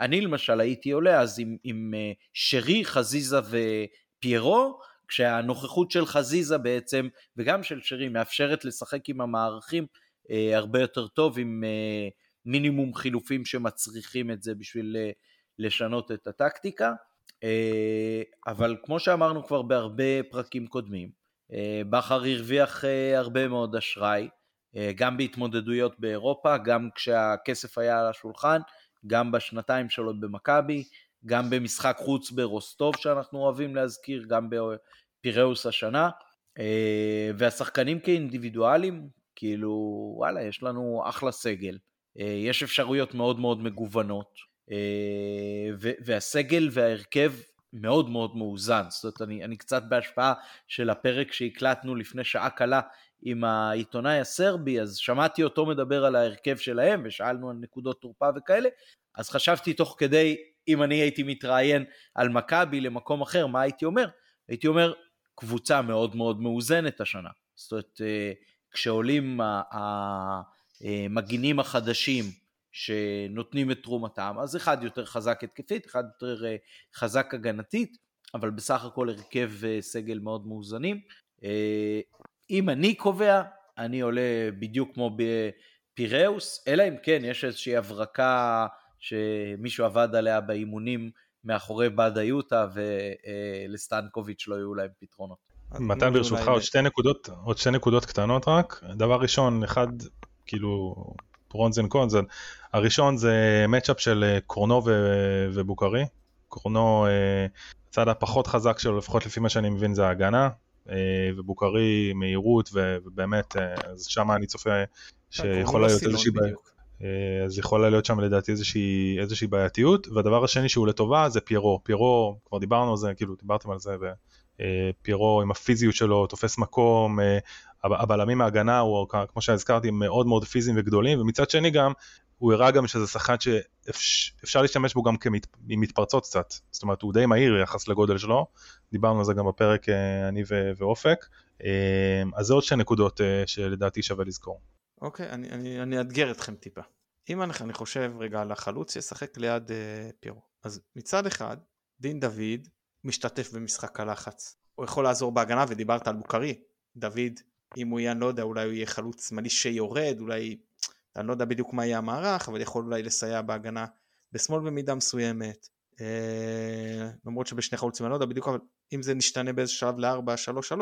אני למשל הייתי עולה אז עם, עם שרי, חזיזה ופיירו, כשהנוכחות של חזיזה בעצם, וגם של שרי, מאפשרת לשחק עם המערכים אה, הרבה יותר טוב עם אה, מינימום חילופים שמצריכים את זה בשביל אה, לשנות את הטקטיקה. אבל כמו שאמרנו כבר בהרבה פרקים קודמים, בכר הרוויח הרבה מאוד אשראי, גם בהתמודדויות באירופה, גם כשהכסף היה על השולחן, גם בשנתיים שלו במכבי, גם במשחק חוץ ברוסטוב שאנחנו אוהבים להזכיר, גם בפיראוס השנה, והשחקנים כאינדיבידואלים, כאילו, וואלה, יש לנו אחלה סגל, אה, יש אפשרויות מאוד מאוד מגוונות, אה, והסגל וההרכב מאוד מאוד מאוזן. זאת אומרת, אני, אני קצת בהשפעה של הפרק שהקלטנו לפני שעה קלה עם העיתונאי הסרבי, אז שמעתי אותו מדבר על ההרכב שלהם, ושאלנו על נקודות תורפה וכאלה, אז חשבתי תוך כדי, אם אני הייתי מתראיין על מכבי למקום אחר, מה הייתי אומר? הייתי אומר, קבוצה מאוד מאוד מאוזנת השנה. זאת אומרת, אה, כשעולים המגינים החדשים שנותנים את תרומתם, אז אחד יותר חזק התקפית, אחד יותר אה, חזק הגנתית, אבל בסך הכל הרכב אה, סגל מאוד מאוזנים. אה, אם אני קובע, אני עולה בדיוק כמו בפיראוס, אלא אם כן יש איזושהי הברקה שמישהו עבד עליה באימונים מאחורי באדה יוטה ולסטנקוביץ' לא יהיו להם פתרונות. מתן ברשותך עוד שתי נקודות, עוד שתי נקודות קטנות רק. דבר ראשון, אחד, כאילו, ברונז אנד קונז, הראשון זה matchup של אה, קורנו ובוקארי. קורנו, אה, הצד הפחות חזק שלו, לפחות לפי מה שאני מבין, זה ההגנה. אה, ובוקארי מהירות ובאמת אז שם אני צופה שיכולה להיות איזושהי בעיה. אז יכולה להיות שם לדעתי איזושהי, איזושהי בעייתיות והדבר השני שהוא לטובה זה פיירו, פיירו כבר דיברנו על זה, כאילו דיברתם על זה אה, פיירו עם הפיזיות שלו תופס מקום, אה, הבלמים מההגנה הוא כמו שהזכרתי מאוד מאוד פיזיים וגדולים ומצד שני גם הוא הראה גם שזה שחקן שאפשר להשתמש בו גם כמתפרצות קצת, זאת אומרת הוא די מהיר יחס לגודל שלו, דיברנו על זה גם בפרק אה, אני ואופק, אז זה עוד שתי נקודות שלדעתי שווה לזכור. אוקיי, אני, אני, אני אאתגר אתכם טיפה. אם אני, אני חושב רגע על החלוץ שישחק ליד uh, פיירו, אז מצד אחד דין דוד משתתף במשחק הלחץ. הוא יכול לעזור בהגנה ודיברת על בוקרי. דוד, אם הוא יהיה, אני לא יודע, אולי הוא יהיה חלוץ שמאלי שיורד, אולי, אני לא יודע בדיוק מה יהיה המערך, אבל יכול אולי לסייע בהגנה בשמאל במידה מסוימת. אה, למרות שבשני חלוצים אני לא יודע בדיוק, אבל אם זה נשתנה באיזה שלב ל-4-3-3,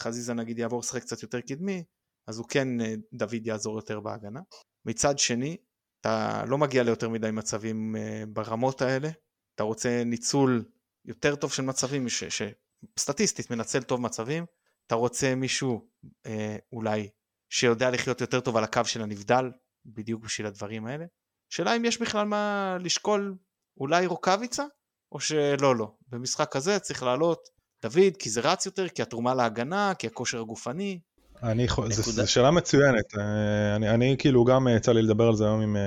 חזיזה נגיד יעבור לשחק קצת יותר קדמי, אז הוא כן, אה, דוד יעזור יותר בהגנה. מצד שני, אתה לא מגיע ליותר מדי מצבים אה, ברמות האלה, אתה רוצה ניצול יותר טוב של מצבים, שסטטיסטית מנצל טוב מצבים, אתה רוצה מישהו אה, אולי שיודע לחיות יותר טוב על הקו של הנבדל, בדיוק בשביל הדברים האלה. שאלה אם יש בכלל מה לשקול אולי רוקאביצה, או שלא לא. במשחק הזה צריך לעלות דוד, כי זה רץ יותר, כי התרומה להגנה, כי הכושר הגופני. אני, זו שאלה מצוינת, אה, אני, אני כאילו גם יצא לי לדבר על זה היום עם אה,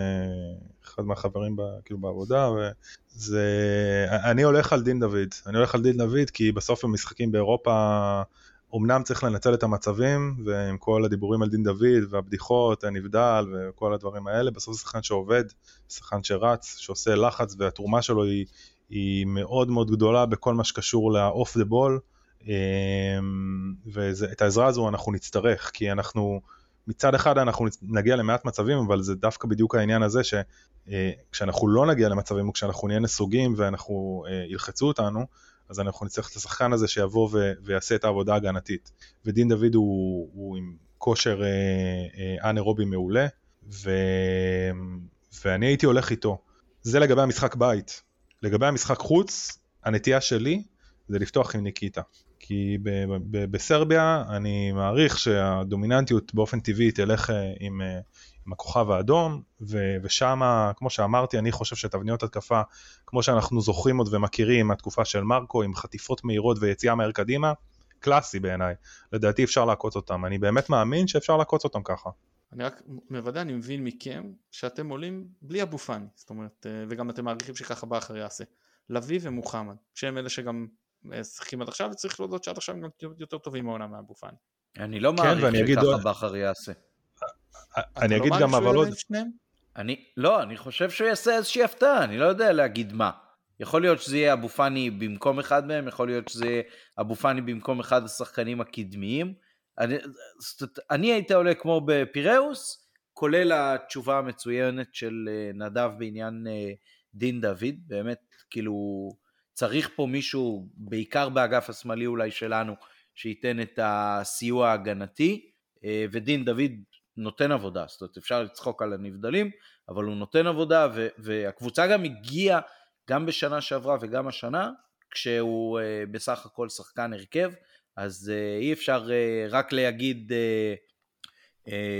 אחד מהחברים ב, כאילו בעבודה, וזה, אני הולך על דין דוד, אני הולך על דין דוד כי בסוף המשחקים באירופה, אמנם צריך לנצל את המצבים, ועם כל הדיבורים על דין דוד והבדיחות, הנבדל וכל הדברים האלה, בסוף זה שחקן שעובד, שחקן שרץ, שעושה לחץ והתרומה שלו היא, היא מאוד מאוד גדולה בכל מה שקשור ל-off the ball. אמ, ואת העזרה הזו אנחנו נצטרך, כי אנחנו, מצד אחד אנחנו נגיע למעט מצבים, אבל זה דווקא בדיוק העניין הזה שכשאנחנו אה, לא נגיע למצבים, וכשאנחנו נהיה נסוגים ואנחנו, אה, ילחצו אותנו, אז אנחנו נצטרך את השחקן הזה שיבוא ו- ויעשה את העבודה ההגנתית. ודין דוד הוא, הוא עם כושר אה, אנאירובי מעולה, ו... ואני הייתי הולך איתו. זה לגבי המשחק בית. לגבי המשחק חוץ, הנטייה שלי זה לפתוח עם ניקיטה. כי בסרביה אני מעריך שהדומיננטיות באופן טבעי תלך אה, עם, אה, עם הכוכב האדום, ושם, כמו שאמרתי, אני חושב שתבניות התקפה, כמו שאנחנו זוכרים עוד ומכירים מהתקופה של מרקו, עם חטיפות מהירות ויציאה מהר קדימה, קלאסי בעיניי. לדעתי אפשר לעקוץ אותם, אני באמת מאמין שאפשר לעקוץ אותם ככה. אני רק מוודא, אני מבין מכם, שאתם עולים בלי אבו פאני, זאת אומרת, אה, וגם אתם מעריכים שככה בכר יעשה. לביא ומוחמד, שהם אלה שגם משחקים עד עכשיו, וצריך להודות שעד עכשיו הם גם יותר טובים מעונה מאבו פאני. אני לא כן, מעריך שככה בכר יעשה. אני אגיד גם אבל עוד... אני, לא, אני חושב שהוא יעשה איזושהי הפתעה, אני לא יודע להגיד מה. יכול להיות שזה יהיה אבו פאני במקום אחד מהם, יכול להיות שזה יהיה אבו פאני במקום אחד השחקנים הקדמיים. אני, אני הייתי עולה כמו בפיראוס, כולל התשובה המצוינת של אה, נדב בעניין אה, דין דוד, באמת, כאילו, צריך פה מישהו, בעיקר באגף השמאלי אולי שלנו, שייתן את הסיוע ההגנתי, אה, ודין דוד נותן עבודה, זאת אומרת אפשר לצחוק על הנבדלים, אבל הוא נותן עבודה, והקבוצה גם הגיעה, גם בשנה שעברה וגם השנה, כשהוא אה, בסך הכל שחקן הרכב, אז אה, אי אפשר רק להגיד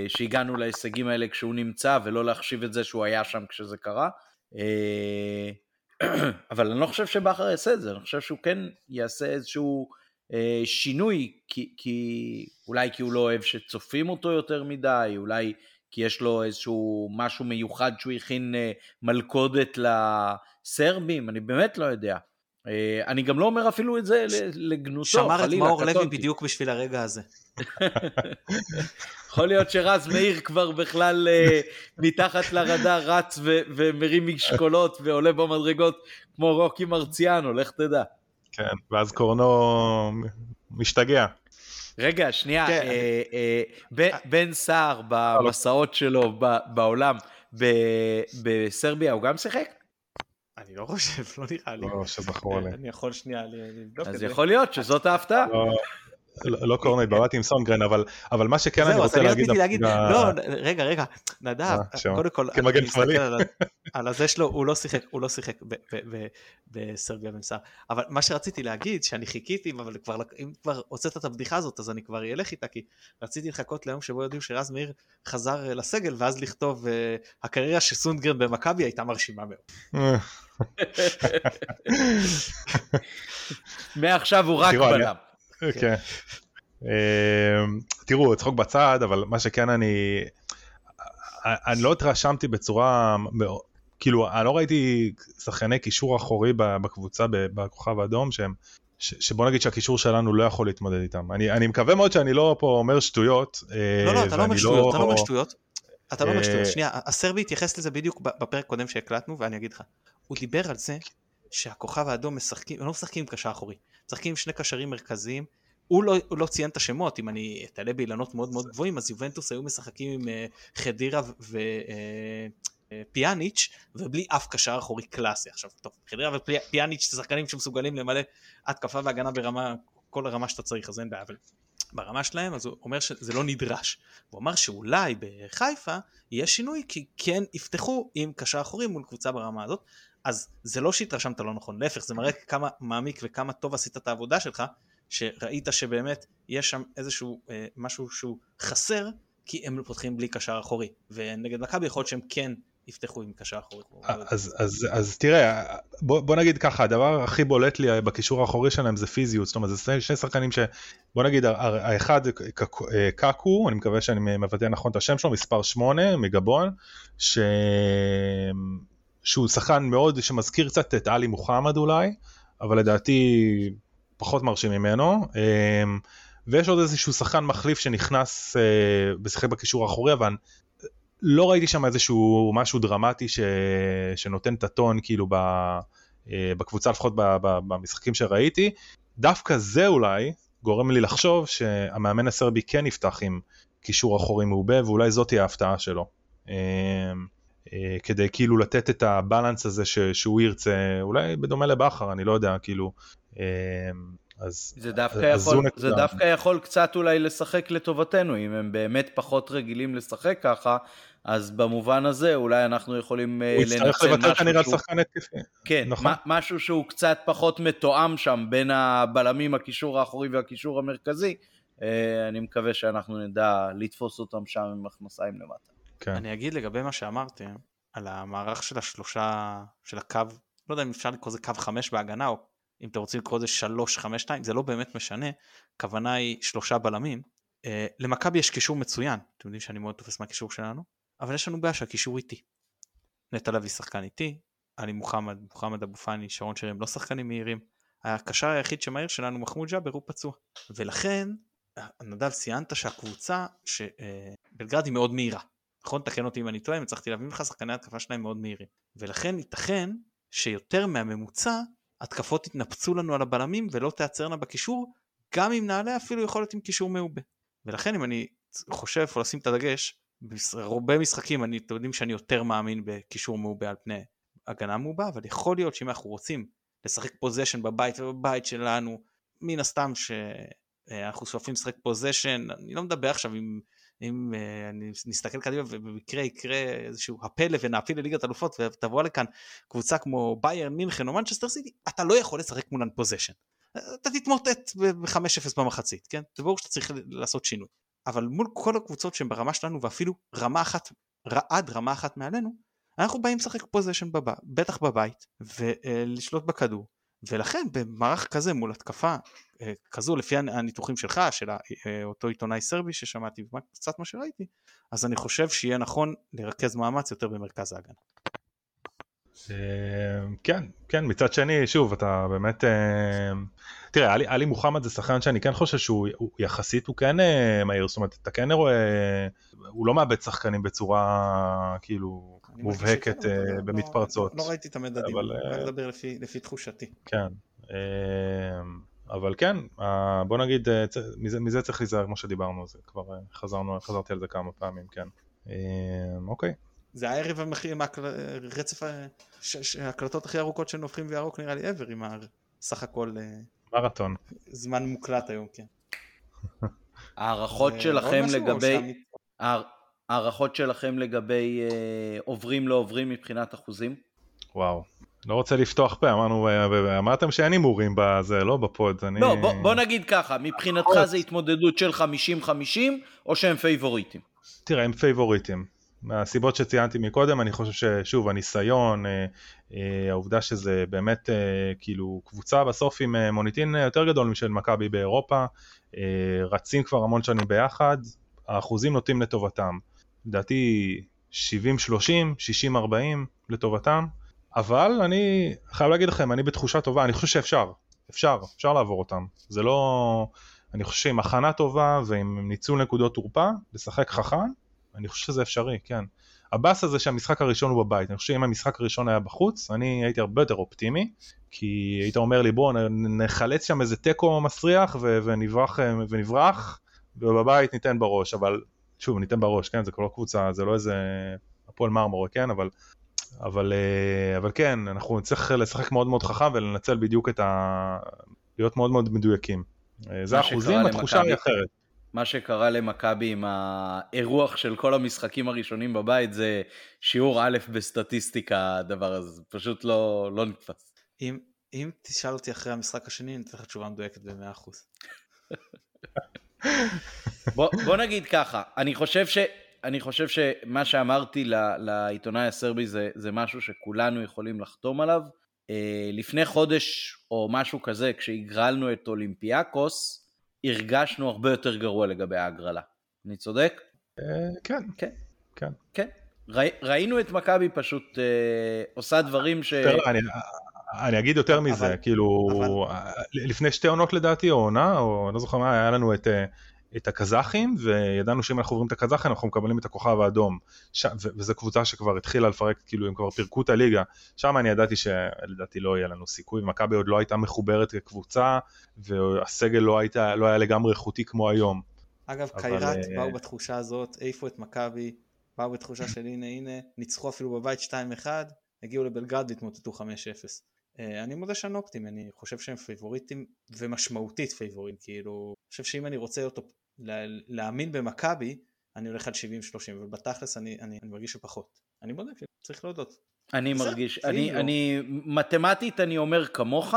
שהגענו להישגים האלה כשהוא נמצא, ולא להחשיב את זה שהוא היה שם כשזה קרה. אבל אני לא חושב שבכר יעשה את זה, אני חושב שהוא כן יעשה איזשהו אה, שינוי, כי, כי אולי כי הוא לא אוהב שצופים אותו יותר מדי, אולי כי יש לו איזשהו משהו מיוחד שהוא הכין אה, מלכודת לסרבים, אני באמת לא יודע. אה, אני גם לא אומר אפילו את זה לגנותו, שמר את מאור לוי בדיוק בשביל הרגע הזה. יכול להיות שרז מאיר כבר בכלל uh, מתחת לרדאר רץ ו- ומרים משקולות ועולה במדרגות כמו רוקי מרציאנו, לך תדע. כן, ואז קורנו משתגע. רגע, שנייה, כן, אה, אה, ב- בן סער במסעות שלו ב- בעולם, ב- בסרביה הוא גם שיחק? אני לא חושב, לא נראה לי. לא שזכור לי. אני יכול שנייה לבדוק את אז זה. יכול להיות שזאת ההפתעה. לא- לא קורנט, בבעתי עם סונגרן, אבל- אבל מה שכן אני זהו, אז רוצה אני להגיד... רציתי להגיד, לא, רגע, רגע, נדב, אה. קודם כל, כמגן אני מסתכל שמאלי. על הזה שלו, הוא לא שיחק, הוא לא שיחק ב- ב- ב- בסרביה ומסר. אבל מה שרציתי להגיד, שאני חיכיתי, אבל כבר, אם כבר הוצאת את הבדיחה הזאת, אז אני כבר אלך איתה, כי רציתי לחכות ליום שבו יודעים שרז מאיר חזר אה, לסגל, ואז לכתוב, אה, הקריירה של סונגרן במכבי הייתה מרשימה מאוד. מעכשיו הוא רק בלם. כן. אמ, תראו, צחוק בצד, אבל מה שכן אני... אני לא התרשמתי בצורה... כאילו, אני לא ראיתי שחקני קישור אחורי בקבוצה בכוכב האדום, שהם... ש- שבוא נגיד שהקישור שלנו לא יכול להתמודד איתם. אני, אני מקווה מאוד שאני לא פה אומר שטויות. לא, לא, אתה לא אומר ואני שטויות, אתה לא אומר שטויות. אתה לא אומר אה, שטויות. שנייה, הסרבי התייחס לזה בדיוק בפרק קודם שהקלטנו, ואני אגיד לך. הוא דיבר על זה שהכוכב האדום משחקים, הם לא משחקים עם קשר אחורי, משחקים עם שני קשרים מרכזיים. הוא לא, הוא לא ציין את השמות, אם אני אתעלה באילנות מאוד מאוד גבוהים, אז יובנטוס היו משחקים עם אה, חדירה ופיאניץ', ובלי אף קשר אחורי קלאסי. עכשיו, טוב, חדירה ופיאניץ' זה שחקנים שמסוגלים למלא התקפה והגנה ברמה, כל הרמה שאתה צריך, אז אין בעיה, אבל ברמה שלהם, אז הוא אומר שזה לא נדרש. הוא אמר שאולי בחיפה יהיה שינוי, כי כן יפתחו עם קשר אחורי מול קבוצה ברמה הזאת. אז זה לא שהתרשמת לא נכון, להפך, זה מראה כמה מעמיק וכמה טוב עשית את העבודה שלך, שראית שבאמת יש שם איזשהו אה, משהו שהוא חסר, כי הם פותחים בלי קשר אחורי. ונגד מכבי יכול להיות שהם כן יפתחו עם קשר אחורי. אז, אז, אז תראה, בוא, בוא נגיד ככה, הדבר הכי בולט לי בקישור האחורי שלהם זה פיזיות, זאת אומרת זה שני, שחקנים ש... בוא נגיד, האחד אה, קקו, אני מקווה שאני מבטא נכון את השם שלו, מספר 8 מגבון, ש... שהוא שחקן מאוד, שמזכיר קצת את עלי מוחמד אולי, אבל לדעתי פחות מרשים ממנו. אה, ויש עוד איזשהו שחקן מחליף שנכנס אה, בשחק בקישור האחורי, אבל לא ראיתי שם איזשהו משהו דרמטי ש... שנותן את הטון כאילו ב... אה, בקבוצה לפחות. במשחקים שראיתי. דווקא זה אולי גורם לי לחשוב שהמאמן הסרבי כן יפתח עם קישור אחורי מעובה ואולי זאת תהיה ההפתעה שלו. אה, כדי כאילו לתת את הבלנס הזה ש... שהוא ירצה, אולי בדומה לבכר, אני לא יודע, כאילו. אה, אז, זה דווקא, אז יכול. זה דווקא יכול קצת אולי לשחק לטובתנו, אם הם באמת פחות רגילים לשחק ככה, אז במובן הזה אולי אנחנו יכולים אה, הוא יצטרך לנצל לוותר משהו כנראה על שהוא, שחקן התקפי. כן, נכון. מה- משהו שהוא קצת פחות מתואם שם בין הבלמים, הקישור האחורי והקישור המרכזי. אה, אני מקווה שאנחנו נדע לתפוס אותם שם עם מכנסיים למטה. כן. אני אגיד לגבי מה שאמרתם, על המערך של השלושה, של הקו, לא יודע אם אפשר לקרוא לזה קו חמש בהגנה, או אם אתם רוצים לקרוא לזה שלוש, חמש, שתיים, זה לא באמת משנה, הכוונה היא שלושה בלמים. אה, למכבי יש קישור מצוין, אתם יודעים שאני מאוד תופס מהקישור שלנו, אבל יש לנו בעיה שהקישור איטי. נטע לביא שחקן איטי, עלי מוחמד, מוחמד אבו פאני, שרון שרי לא שחקנים מהירים. הקשר היחיד שמהיר שלנו מחמוד ג'אבר הוא פצוע. ולכן, נדב ציינת שהקבוצה, שבלגרד היא מאוד מהירה. נכון? תקן אותי אם אני טועה, אם הצלחתי להבין לך, שחקני ההתקפה שלהם מאוד מהירים. ולכן ייתכן שיותר מהממוצע, התקפות יתנפצו לנו על הבלמים ולא תיעצרנה בקישור, גם אם נעלה אפילו יכול להיות עם קישור מעובה. ולכן אם אני חושב איפה לשים את הדגש, בהרבה משחקים אני, אתם יודעים שאני יותר מאמין בקישור מעובה על פני הגנה מעובה, אבל יכול להיות שאם אנחנו רוצים לשחק פוזיישן בבית ובבית שלנו, מן הסתם שאנחנו שואפים לשחק פוזיישן, אני לא מדבר עכשיו עם אם uh, אני נסתכל קדימה ובמקרה יקרה איזשהו הפלא ונעפיל לליגת אלופות ותבוא לכאן קבוצה כמו ביירן מינכן או מנצ'סטר סיטי, אתה לא יכול לשחק מולן פוזיישן. אתה תתמוטט ב-5-0 במחצית, כן? זה ברור שאתה צריך לעשות שינוי. אבל מול כל הקבוצות שהן ברמה שלנו ואפילו רמה אחת, עד רמה אחת מעלינו, אנחנו באים לשחק possession בב... בטח בבית ולשלוט בכדור. ולכן במערך כזה מול התקפה כזו לפי הניתוחים שלך של אותו עיתונאי סרבי ששמעתי וקצת מה שראיתי אז אני חושב שיהיה נכון לרכז מאמץ יותר במרכז ההגנה. כן כן מצד שני שוב אתה באמת תראה עלי, עלי מוחמד זה שחקן שאני כן חושב שהוא הוא, יחסית הוא כן מהיר זאת אומרת אתה כן רואה הוא לא מאבד שחקנים בצורה כאילו מובהקת במתפרצות. לא, לא ראיתי את המדדים, אבל רק לדבר לפי, לפי תחושתי. כן. אבל כן, בוא נגיד, מזה, מזה צריך להיזהר כמו שדיברנו, זה כבר חזרנו, חזרתי על זה כמה פעמים, כן. אוקיי. זה הערב המחיר עם רצף ההקלטות הכי ארוכות של נופחים וירוק נראה לי ever עם סך הכל מרתון. זמן מוקלט היום, כן. הערכות שלכם לגבי... הערכות שלכם לגבי אה, עוברים לא עוברים מבחינת אחוזים? וואו, לא רוצה לפתוח פה, אמרנו, אה, אמרתם שאין הימורים בזה, לא בפוד, אני... לא, בוא, בוא נגיד ככה, מבחינתך זה התמודדות של 50-50 או שהם פייבוריטים? תראה, הם פייבוריטים. מהסיבות שציינתי מקודם, אני חושב ששוב, הניסיון, אה, אה, העובדה שזה באמת אה, כאילו קבוצה בסוף עם אה, מוניטין יותר גדול משל מכבי באירופה, אה, רצים כבר המון שנים ביחד, האחוזים נוטים לטובתם. לדעתי 70-30, 60-40 לטובתם, אבל אני חייב להגיד לכם, אני בתחושה טובה, אני חושב שאפשר, אפשר, אפשר לעבור אותם. זה לא... אני חושב שעם הכנה טובה ועם ניצול נקודות תורפה, לשחק חכם, אני חושב שזה אפשרי, כן. הבאס הזה שהמשחק הראשון הוא בבית, אני חושב שאם המשחק הראשון היה בחוץ, אני הייתי הרבה יותר אופטימי, כי היית אומר לי בוא נחלץ שם איזה תיקו מסריח ונברח, ונברח, ובבית ניתן בראש, אבל שוב, ניתן בראש, כן, זה כבר לא קבוצה, זה לא איזה הפועל מרמורה, כן, אבל, אבל, אה, אבל כן, אנחנו נצטרך לשחק מאוד מאוד חכם ולנצל בדיוק את ה... להיות מאוד מאוד מדויקים. אה, זה האחוזים, התחושה היא אחרת. מה שקרה למכבי עם האירוח של כל המשחקים הראשונים בבית זה שיעור א' בסטטיסטיקה הדבר הזה, פשוט לא, לא נתפס. אם, אם תשאל אותי אחרי המשחק השני, אני אתן לך תשובה מדויקת ב-100%. בוא, בוא נגיד ככה, אני חושב, ש, אני חושב שמה שאמרתי לעיתונאי הסרבי זה, זה משהו שכולנו יכולים לחתום עליו. אה, לפני חודש או משהו כזה, כשהגרלנו את אולימפיאקוס, הרגשנו הרבה יותר גרוע לגבי ההגרלה. אני צודק? אה, כן. כן. כן. כן. ראינו את מכבי פשוט אה, עושה דברים ש... אני אגיד יותר מזה, כאילו, לפני שתי עונות לדעתי, או עונה, או לא זוכר מה, היה לנו את, את הקזחים, וידענו שאם אנחנו עוברים את הקזחים אנחנו מקבלים את הכוכב האדום. ש... וזו קבוצה שכבר התחילה לפרק, כאילו הם כבר פירקו את הליגה. שם אני ידעתי שלדעתי לא יהיה לנו סיכוי, מכבי עוד לא הייתה מחוברת כקבוצה, והסגל לא, הייתה, לא היה לגמרי איכותי כמו היום. אגב, אבל... קייראט uh... באו בתחושה הזאת, העיפו את מכבי, באו בתחושה של הנה הנה, ניצחו אפילו בבית 2-1, הגיעו לבלגרד והתמוטטו 5-0. אה, אני מודה שאני אופטימי, אני חושב שהם פייבוריטים ומשמעותית פייבוריטים, כאילו, אני חושב שאם אני רוצה אותו, להאמין במכבי, אני הולך על 70-30, אבל בתכלס אני, אני, אני מרגיש שפחות. אני מודה, כאילו, צריך להודות. אני מרגיש, אני, לא. אני, מתמטית אני אומר כמוך,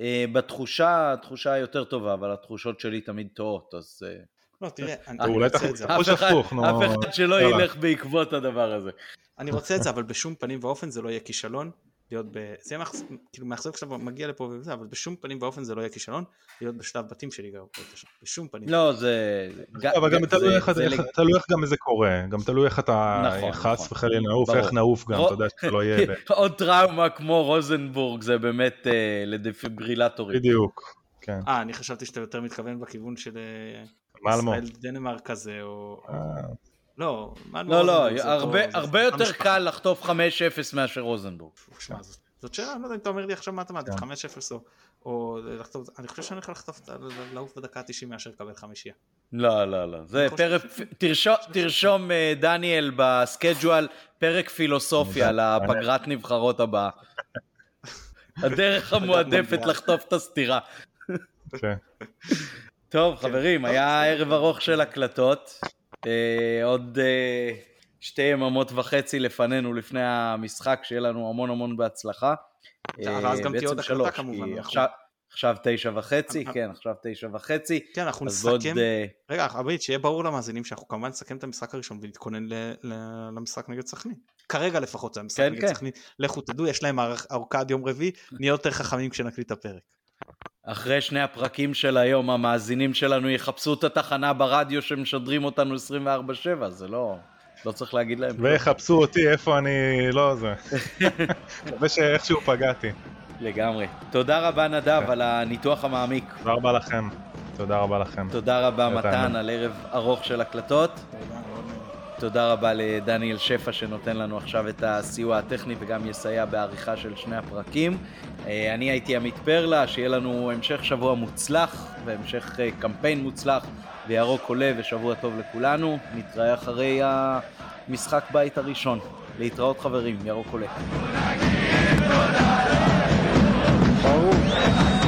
אה, בתחושה, התחושה יותר טובה, אבל התחושות שלי תמיד טועות, אז... אה, לא, תראה, אני רוצה את זה. אף אחד שלא ילך בעקבות הדבר הזה. אני רוצה את זה, אבל בשום פנים ואופן זה לא יהיה כישלון, להיות ב... זה יהיה כאילו מאכזב עכשיו מגיע לפה וזה, אבל בשום פנים ואופן זה לא יהיה כישלון, להיות בשלב בתים של ליגה אירופאית בשום פנים. לא, זה... אבל גם תלוי איך גם זה קורה, גם תלוי איך אתה נכון, חס נכון. וחלילה נעוף, איך נעוף גם, אתה יודע שזה לא יהיה... עוד טראומה כמו רוזנבורג זה באמת אה, לדפיברילטורים. בדיוק, כן. אה, אני חשבתי שאתה יותר מתכוון בכיוון של אה, ישראל דנמרק כזה, או... לא, לא, לא, הרבה יותר קל לחטוף 5-0 מאשר רוזנבורג. זאת שאלה, אני לא יודע אם אתה אומר לי עכשיו מתמטית, 5-0 כן. או לחטוף, אני חושב שאני הולך לחטוף, לעוף בדקה ה-90 מאשר לקבל חמישייה. לא, לא, לא, זה פרק, תרשום אה, דניאל בסקייג'ואל, פרק פילוסופיה לפגרת נבחרות הבאה. הדרך המועדפת לחטוף את הסתירה. כן. טוב, חברים, היה ערב ארוך של הקלטות. אה, עוד אה, שתי יממות וחצי לפנינו לפני המשחק, שיהיה לנו המון המון בהצלחה. ואז גם תהיה עוד הקלטה כמובן. נכון. עכשיו, עכשיו תשע וחצי, כן, עכשיו תשע וחצי. כן, אנחנו נסכם, רגע, עמית, שיהיה ברור למאזינים שאנחנו כמובן נסכם את המשחק הראשון ונתכונן למשחק נגד סכנין. כרגע לפחות זה המשחק כן, נגד כן. סכנין. לכו תדעו, יש להם ארוכה עד יום רביעי, נהיה יותר חכמים כשנקליט את הפרק. אחרי שני הפרקים של היום, המאזינים שלנו יחפשו את התחנה ברדיו שמשדרים אותנו 24/7, זה לא... לא צריך להגיד להם. ויחפשו אותי איפה אני... לא זה. מקווה שאיכשהו פגעתי. לגמרי. תודה רבה נדב על הניתוח המעמיק. תודה רבה לכם. תודה רבה לכם. תודה רבה מתן על ערב ארוך של הקלטות. תודה רבה לדניאל שפע שנותן לנו עכשיו את הסיוע הטכני וגם יסייע בעריכה של שני הפרקים. אה, אני הייתי עמית פרלה, שיהיה לנו המשך שבוע מוצלח והמשך אה, קמפיין מוצלח וירוק עולה ושבוע טוב לכולנו. נתראה אחרי המשחק בית הראשון. להתראות חברים, ירוק עולה. ברור.